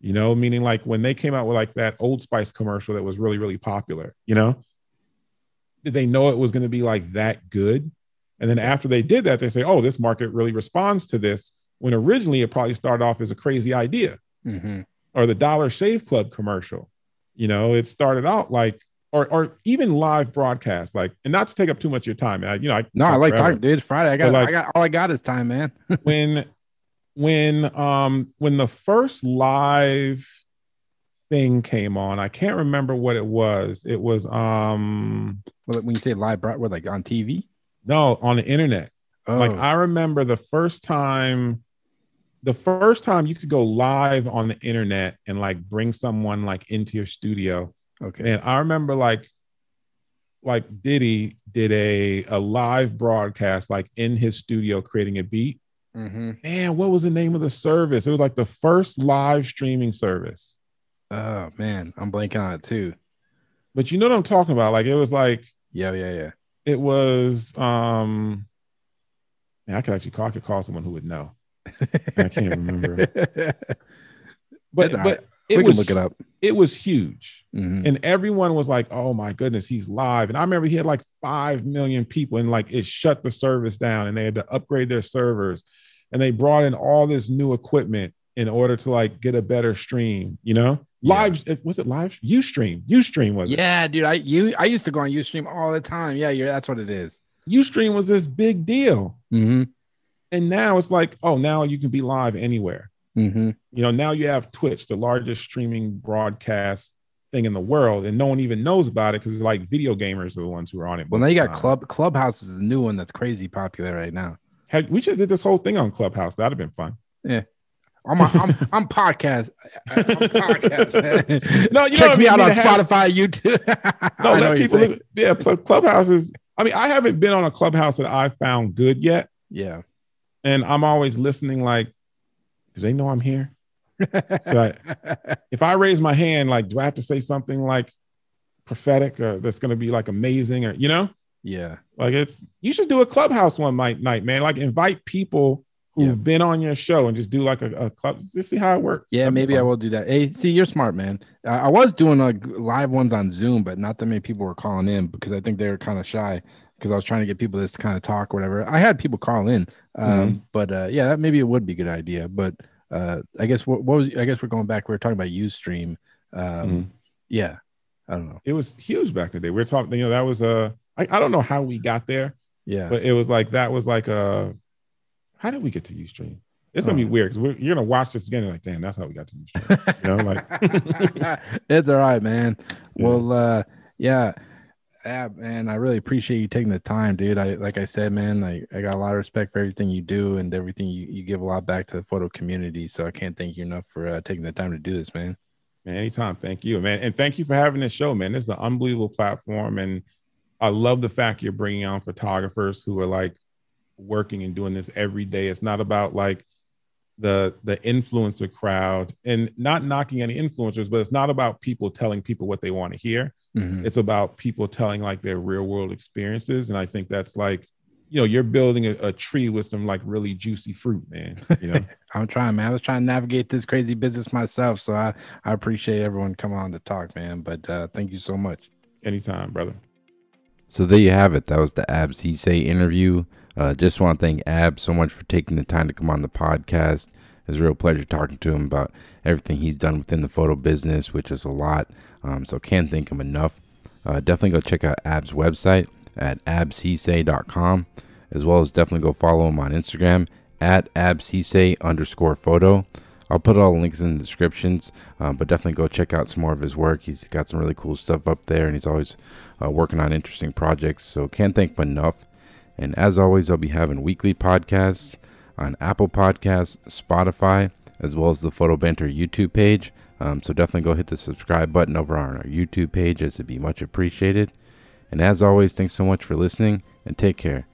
you know meaning like when they came out with like that old spice commercial that was really really popular you know did they know it was going to be like that good? And then after they did that they say oh this market really responds to this when originally it probably started off as a crazy idea. Hmm or the dollar shave club commercial you know it started out like or or even live broadcast like and not to take up too much of your time I, you know I No, I like talking, dude. Friday. I got, like- I got, all I got is time, man. when when um when the first live thing came on i can't remember what it was it was um Well, when you say live, broad, what like on TV? no on the internet Oh, like i remember the first time the first time you could go live on the internet and like bring someone like into your studio okay. and i remember like like diddy did a a live broadcast like in his studio creating a beat hmm man, what was the name of the service? It was like the first live streaming service. Oh man, I'm blanking on it too. But you know what I'm talking about? Like it was like Yeah, yeah, yeah. it was um man, I could actually call I could call someone who would know. I can't remember. But but it we was can look it up. it was huge. Mhm. And everyone was like, oh my goodness, he's live. And I remember he had like 5 million people and like it shut the service down and they had to upgrade their servers. And they brought in all this new equipment in order to like get a better stream, you know? Live, it- was it live? Ustream. Ustream was it? Yeah, dude. I you I used to go on UStream all the time. Yeah, you're that's what it is. Ustream was this big deal. Mm-hmm. And now it's like, oh, now you can be live anywhere. Mm-hmm. You know, now you have Twitch, the largest streaming broadcast thing in the world, and no one even knows about it because it's like video gamers are the ones who are on it. Well, now you got. Club Clubhouse is the new one that's crazy popular right now. Had, we should have did this whole thing on Clubhouse. That'd have been fun. I'm a, I'm I'm podcast. I'm podcast. No, you know check I me mean? out on mean, to have- Spotify, YouTube. No, let people listen. Yeah, Cl- Clubhouse is. I mean, I haven't been on a Clubhouse that I found good yet, Yeah. and I'm always listening. Like, do they know I'm here? If I raise my hand, like, do I have to say something like prophetic or that's going to be like amazing or you know? yeah. Like it's you should do a clubhouse one night, night, man. Like invite people who've Yeah. been on your show and just do like a, a club. Just see how it works. Yeah, That'd maybe I will do that. Hey, see, you're smart, man. I, I was doing like live ones on Zoom, but not that many people were calling in because I think they were kind of shy because I was trying to get people to kind of talk or whatever. I had people call in, um, Mm-hmm. but uh, yeah, that maybe it would be a good idea. But uh, I guess what, what was I guess we're going back. We were talking about UStream. Um, Mhm. Yeah, I don't know. It was huge back in the day. We are talking, you know, that was uh I, I don't know how we got there, Yeah, but it was like that was like a how did we get to Ustream? It's gonna be Oh. weird because you're gonna watch this again and like, damn, that's how we got to Ustream. You know, like it's all right, man. Yeah. Well, uh, yeah, yeah, man. I really appreciate you taking the time, dude. I like I said, man. I, I got a lot of respect for everything you do and everything you, you give a lot back to the photo community. So I can't thank you enough for uh, taking the time to do this, man. Man, anytime. Thank you, man. And thank you for having this show, man. This is an unbelievable platform. And I love the fact you're bringing on photographers who are like working and doing this every day. It's not about like the the influencer crowd and not knocking any influencers, but it's not about people telling people what they want to hear. Mhm. It's about people telling like their real world experiences. And I think that's like, you know, you're building a, a tree with some like really juicy fruit, man. You know, I'm trying, man. I was trying to navigate this crazy business myself, so I I appreciate everyone coming on to talk, man. But uh, thank you so much. anytime, brother. So there you have it. That was the Ab Sesay interview. Uh, just want to thank Ab so much for taking the time to come on the podcast. It's a real pleasure talking to him about everything he's done within the photo business, which is a lot. Um, so can't thank him enough. Uh, definitely go check out Ab's website at absesay.com, as well as definitely go follow him on Instagram at absesay underscore photo. I'll put all the links in the descriptions, uh, but definitely go check out some more of his work. He's got some really cool stuff up there, and he's always uh, working on interesting projects. So can't thank him enough. And as always, I'll be having weekly podcasts on Apple Podcasts, Spotify, as well as the Photo Banter YouTube page. Um, so definitely go hit the subscribe button over on our YouTube page, as it'd be much appreciated. And as always, thanks so much for listening, and take care.